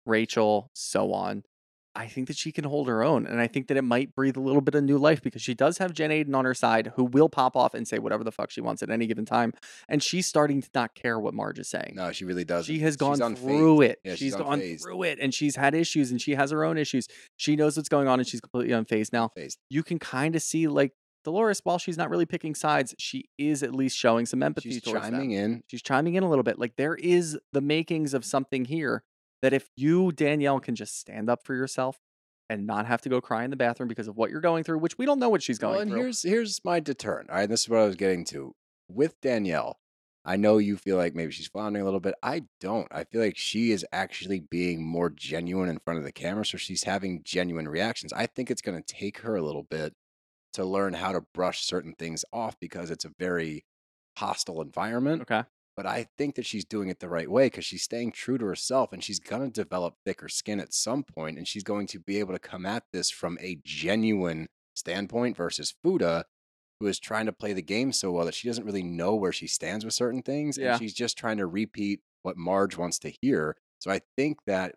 Rachel, so on. I think that she can hold her own. And I think that it might breathe a little bit of new life because she does have Jen Aydin on her side who will pop off and say whatever the fuck she wants at any given time. And she's starting to not care what Marge is saying. No, she really does. She has gone unfazed. through it. Yeah, she's she's gone unfazed. through it and she's had issues and she has her own issues. She knows what's going on and she's completely unfazed. Now, Unfazed. you can kind of see like Dolores, while she's not really picking sides, she is at least showing some empathy She's towards them. chiming in. She's chiming in a little bit. Like there is the makings of something here that if you, Danielle, can just stand up for yourself and not have to go cry in the bathroom because of what you're going through, which we don't know what she's going Well, and through. here's here's my deterrent. All right, this is what I was getting to with Danielle. I know you feel like maybe she's floundering a little bit. I don't. I feel like she is actually being more genuine in front of the camera, so she's having genuine reactions. I think it's going to take her a little bit to learn how to brush certain things off because it's a very hostile environment. okay. But I think that she's doing it the right way because she's staying true to herself and she's going to develop thicker skin at some point and she's going to be able to come at this from a genuine standpoint versus Fuda, who is trying to play the game so well that she doesn't really know where she stands with certain things. Yeah. And she's just trying to repeat what Marge wants to hear. So I think that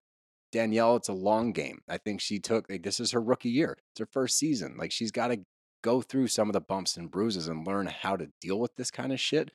Danielle, it's a long game. I think she took, like, this is her rookie year. It's her first season. Like, she's got to go through some of the bumps and bruises and learn how to deal with this kind of shit.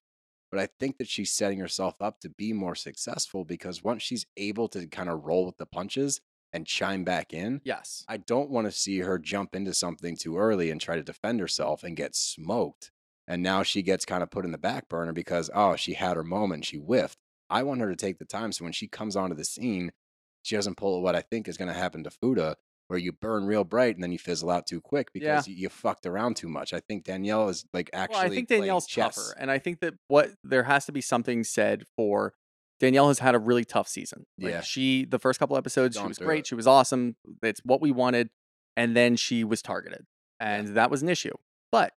But I think that she's setting herself up to be more successful because once she's able to kind of roll with the punches and chime back in, Yes. I don't want to see her jump into something too early and try to defend herself and get smoked. And now she gets kind of put in the back burner because, oh, she had her moment, she whiffed. I want her to take the time so when she comes onto the scene, she doesn't pull what I think is going to happen to Fuda, where you burn real bright and then you fizzle out too quick Yeah. because you, you fucked around too much. I think Danielle is like actually. well, I think Danielle's tougher. And I think that what there has to be something said for Danielle has had a really tough season. Like Yeah. she the first couple episodes, she was great. it. She was awesome. It's what we wanted. And then she was targeted. And that was an issue. But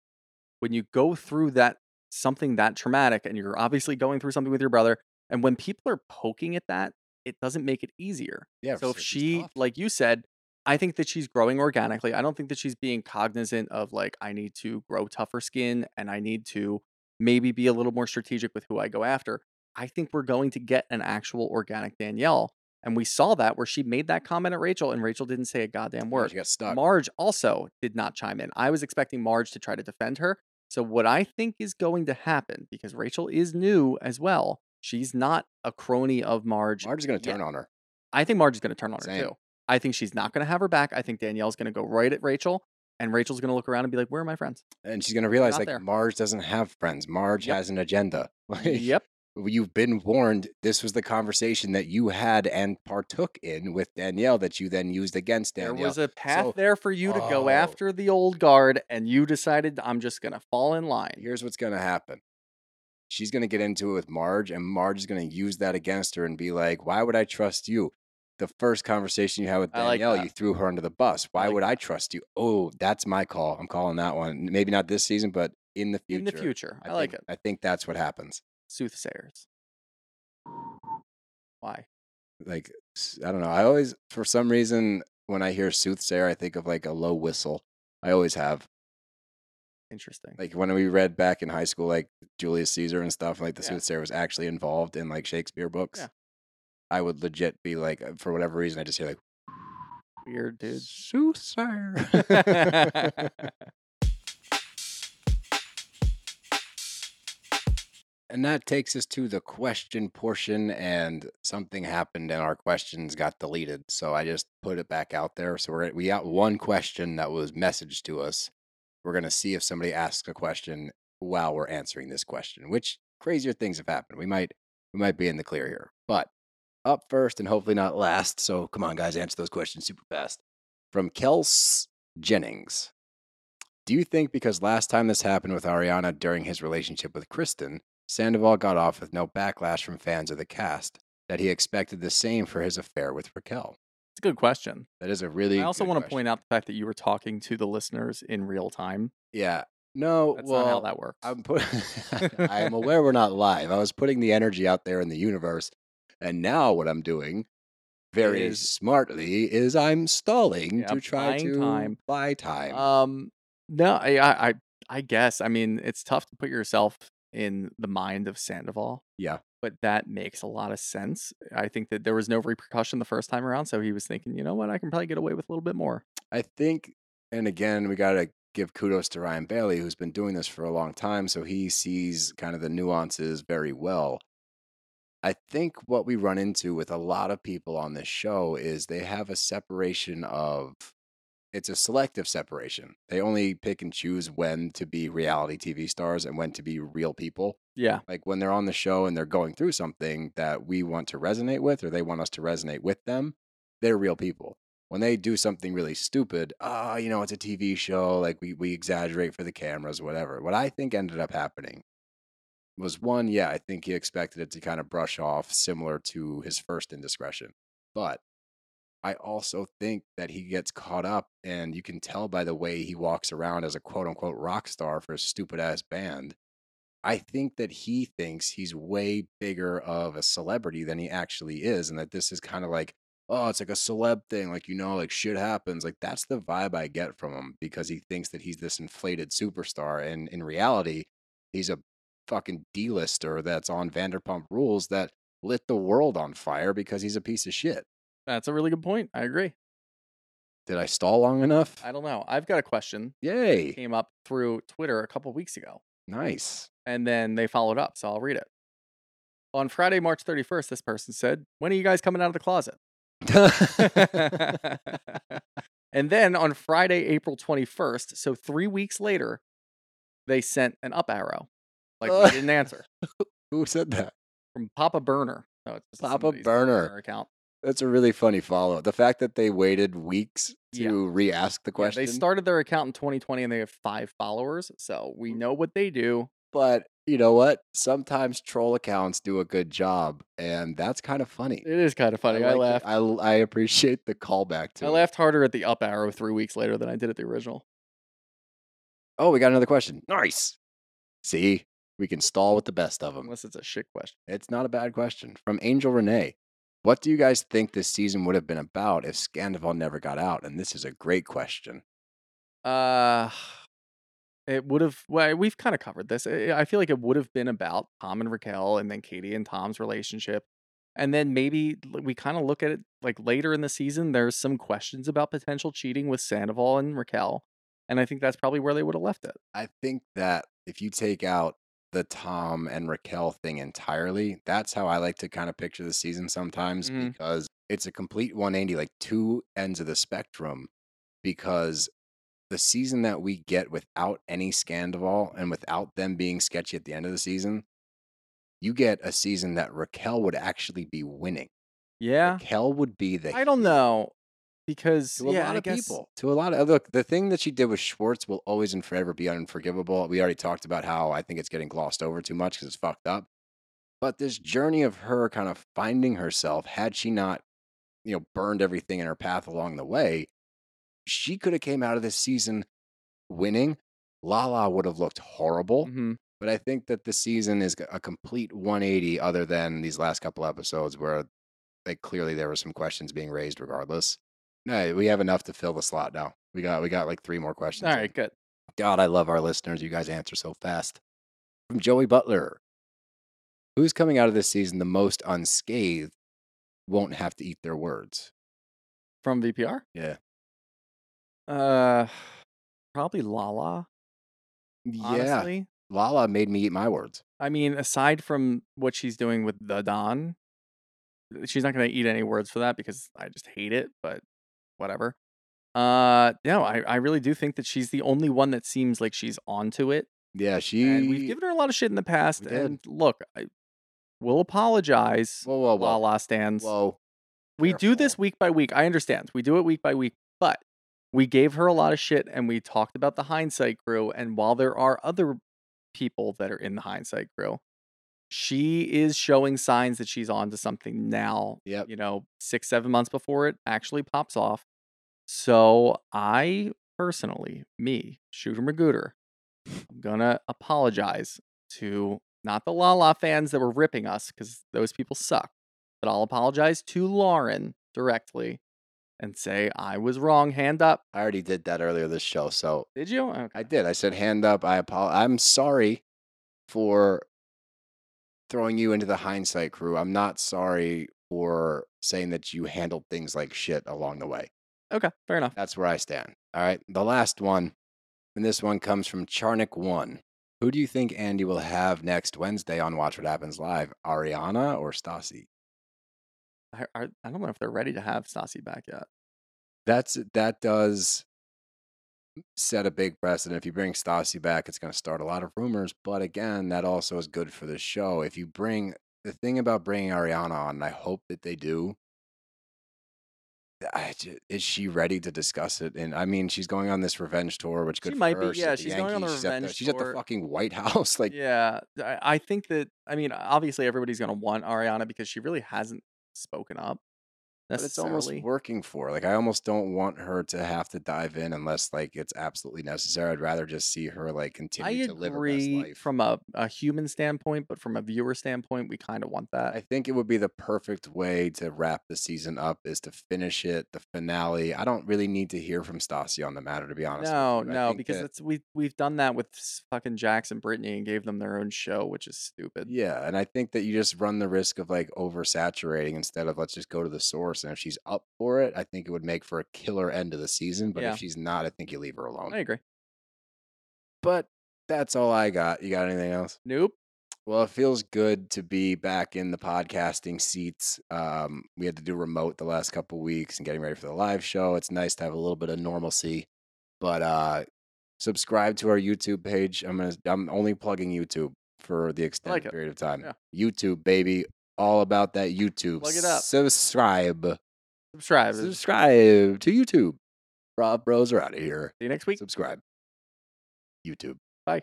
when you go through that something that traumatic and you're obviously going through something with your brother, and when people are poking at that, it doesn't make it easier. Yeah. So if she, tough. like you said, I think that she's growing organically. I don't think that she's being cognizant of like, I need to grow tougher skin and I need to maybe be a little more strategic with who I go after. I think we're going to get an actual organic Danielle. And we saw that where she made that comment at Rachel and Rachel didn't say a goddamn word. she got stuck. Marge also did not chime in. I was expecting Marge to try to defend her. So, what I think is going to happen, because Rachel is new as well, she's not a crony of Marge. Marge is going to turn on her. I think Marge is going to turn on her too. I think she's not going to have her back. I think Danielle's going to go right at Rachel, and Rachel's going to look around and be like, "Where are my friends?" And she's going to realize like there. Marge doesn't have friends. Marge Yep. has an agenda. Like, yep. You've been warned. This was the conversation that you had and partook in with Danielle that you then used against Danielle. There was a path So, there for you to go oh. after the old guard, and you decided I'm just going to fall in line. Here's what's going to happen. She's going to get into it with Marge, and Marge is going to use that against her and be like, Why would I trust you? The first conversation you had with I like Danielle, you threw her under the bus. Why like would I trust you? Oh, that's my call. I'm calling that one. Maybe not this season, but in the future. In the future, I, like think, it. I think that's what happens. Soothsayers. Why? Like, I don't know. I always, for some reason, when I hear soothsayer, I think of like a low whistle. I always have. Interesting. Like when we read back in high school, like Julius Caesar and stuff, like the Yeah. soothsayer was actually involved in like Shakespeare books. Yeah. I would legit be like, uh, for whatever reason, I just hear like, Weird dude. soothsayer. And that takes us to the question portion, and something happened, and our questions got deleted. So I just put it back out there. So we're we got one question that was messaged to us. We're gonna see if somebody asks a question while we're answering this question. Which crazier things have happened? We might we might be in the clear here. But up first, and hopefully not last. So come on, guys, answer those questions super fast. From Kels Jennings. Do you think because last time this happened with Ariana during his relationship with Kristen, Sandoval got off with no backlash from fans of the cast, that he expected the same for his affair with Raquel? It's a good question. That is a really. I also want to point out the fact that you were talking to the listeners in real time. Yeah. No, That's well, not how that works. I'm put. I am aware we're not live. I was putting the energy out there in the universe, and now what I'm doing, very Is- smartly, is I'm stalling to try to time. buy time. Um, no, I, I, I, I guess. I mean, it's tough to put yourself in the mind of Sandoval. Yeah. But that makes a lot of sense. I think that there was no repercussion the first time around, so he was thinking, you know what, I can probably get away with a little bit more. I think, and again, we got to give kudos to Ryan Bailey, who's been doing this for a long time. So he sees kind of the nuances very well. I think what we run into with a lot of people on this show is they have a separation of, it's a selective separation. They only pick and choose when to be reality TV stars and when to be real people. Yeah. Like when they're on the show and they're going through something that we want to resonate with or they want us to resonate with them, they're real people. When they do something really stupid, ah, you know, it's a TV show, like we, we exaggerate for the cameras, whatever. What I think ended up happening was one, yeah, I think he expected it to kind of brush off similar to his first indiscretion. But I also think that he gets caught up, and you can tell by the way he walks around as a quote unquote rock star for a stupid ass band. I think that he thinks he's way bigger of a celebrity than he actually is, and that this is kind of like, oh, it's like a celeb thing. Like, you know, like shit happens. Like, that's the vibe I get from him because he thinks that he's this inflated superstar. And in reality, he's a fucking D-lister that's on Vanderpump Rules that lit the world on fire because he's a piece of shit. That's a really good point. I agree. Did I stall long enough? I don't know. I've got a question. Yay. Came up through Twitter a couple weeks ago, Nice. and then they followed up, so I'll read it. On Friday, March 31st, this person said, When are you guys coming out of the closet? and then on Friday, April 21st, so three weeks later, they sent an up arrow. Like we didn't answer Who said that? from Papa Burner. No, it's just Papa Burner. account. That's a really funny follow. The fact that they waited weeks to Yeah. re-ask the Yeah, question. they started their account in 2020 and they have five followers. So we Mm. know what they do. but you know what? Sometimes troll accounts do a good job, and that's kind of funny. It is kind of funny. I, it. laughed. I, I appreciate the callback to I it. laughed harder at the up arrow three weeks later than I did at the original. Oh, we got another question. Nice. See, we can stall with the best of them. Unless it's a shit question. It's not a bad question. From Angel Renee. What do you guys think this season would have been about if Scandoval never got out? And this is a great question. Uh, it would have. Well, we've kind of covered this. I I feel like it would have been about Tom and Raquel, and then Katie and Tom's relationship, and then maybe we kind of look at it like later in the season. There's some questions about potential cheating with Sandoval and Raquel, and I think that's probably where they would have left it. I think that if you take out the Tom and Raquel thing entirely, that's how I like to kind of picture the season sometimes Mhm. because it's a complete 180, like two ends of the spectrum. Because the season that we get without any Scandoval and without them being sketchy at the end of the season, you get a season that Raquel would actually be winning. Yeah, Raquel would be the I don't know because to a yeah, lot I of guess- people. To a lot of look, the thing that she did with Schwartz will always and forever be unforgivable. We already talked about how I think it's getting glossed over too much because it's fucked up. But this journey of her kind of finding herself, had she not, you know, burned everything in her path along the way, she could have came out of this season winning. Lala would have looked horrible. Mhm. But I think that the season is a complete 180 other than these last couple episodes where like clearly there were some questions being raised regardless. No, we have enough to fill the slot now. We got we got like three more questions. All right, good. God, I love our listeners. You guys answer so fast. From Joey Butler. Who's coming out of this season the most unscathed won't have to eat their words. From VPR, Yeah. uh, probably Lala. Yeah. Honestly, Lala made me eat my words. I mean, aside from what she's doing with the Don, she's not going to eat any words for that because I just hate it. But whatever. Uh, no, I I really do think that she's the only one that seems like she's onto it. Yeah, she. And we've given her a lot of shit in the past. We did. And look, I will apologize. Whoa, whoa, whoa, La stands. whoa. we do this week by week. I understand. We do it week by week, but we gave her a lot of shit and we talked about the hindsight crew. And while there are other people that are in the hindsight crew, she is showing signs that she's on to something now. Yep. You know, six, seven months before it actually pops off. So I personally, me, Shooter Magooter, I'm gonna apologize to not the Lala fans that were ripping us, because those people suck. But I'll apologize to Lauren directly and say I was wrong. Hand up. I already did that earlier this show, so Did you? Okay. I did. I said hand up. I apologize. I'm sorry for throwing you into the hindsight crew. I'm not sorry for saying that you handled things like shit along the way. Okay, fair enough. That's where I stand. All right. The last one, and this one comes from Charnik One. Who do you think Andy will have next Wednesday on Watch What Happens Live? Ariana or Stassi? I, I, I don't know if they're ready to have Stassi back yet. That's that does set a big precedent. If you bring Stassi back, it's going to start a lot of rumors. But again, that also is good for the show. If you bring the thing about bringing Ariana on, and I hope that they do. I ju- is she ready to discuss it? And I mean, she's going on this revenge tour, which could She for might be, yeah, the she's going on the she's at revenge she's at the fucking White House. Like, Yeah, I, I think that. I mean, obviously everybody's gonna want Ariana because she really hasn't spoken up but it's almost necessarily. working for. Like, I almost don't want her to have to dive in unless like it's absolutely necessary. I'd rather just see her like I continue to live her best life. from a, a human standpoint, but from a viewer standpoint, we kind of want that. I think it would be the perfect way to wrap the season up is to finish it, the finale. I don't really need to hear from Stassi on the matter, to be honest. no. I no, because that- we we've done that with fucking Jax and Brittany and gave them their own show, which is stupid. yeah, and I think that you just run the risk of like oversaturating instead of let's just go to the source. And if she's up for it, I think it would make for a killer end of the season. But Yeah. if she's not, I think you leave her alone. I agree. But that's all I got. You got anything else? Nope. Well, it feels good to be back in the podcasting seats. Um, we had to do remote the last couple weeks and getting ready for the live show. It's nice to have a little bit of normalcy. But uh, subscribe to our YouTube page. I'm gonna. I'm only plugging YouTube for the extended it. period of time. Yeah. YouTube, baby, all about that YouTube. Plug it up. Subscribe. Subscribe. Subscribe to YouTube. Rob Bros are out of here. See you next week. Subscribe. YouTube. Bye.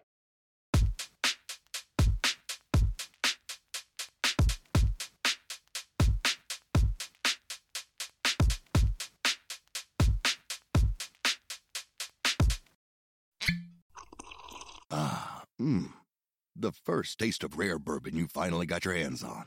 Ah, mmm. The first taste of rare bourbon you finally got your hands on.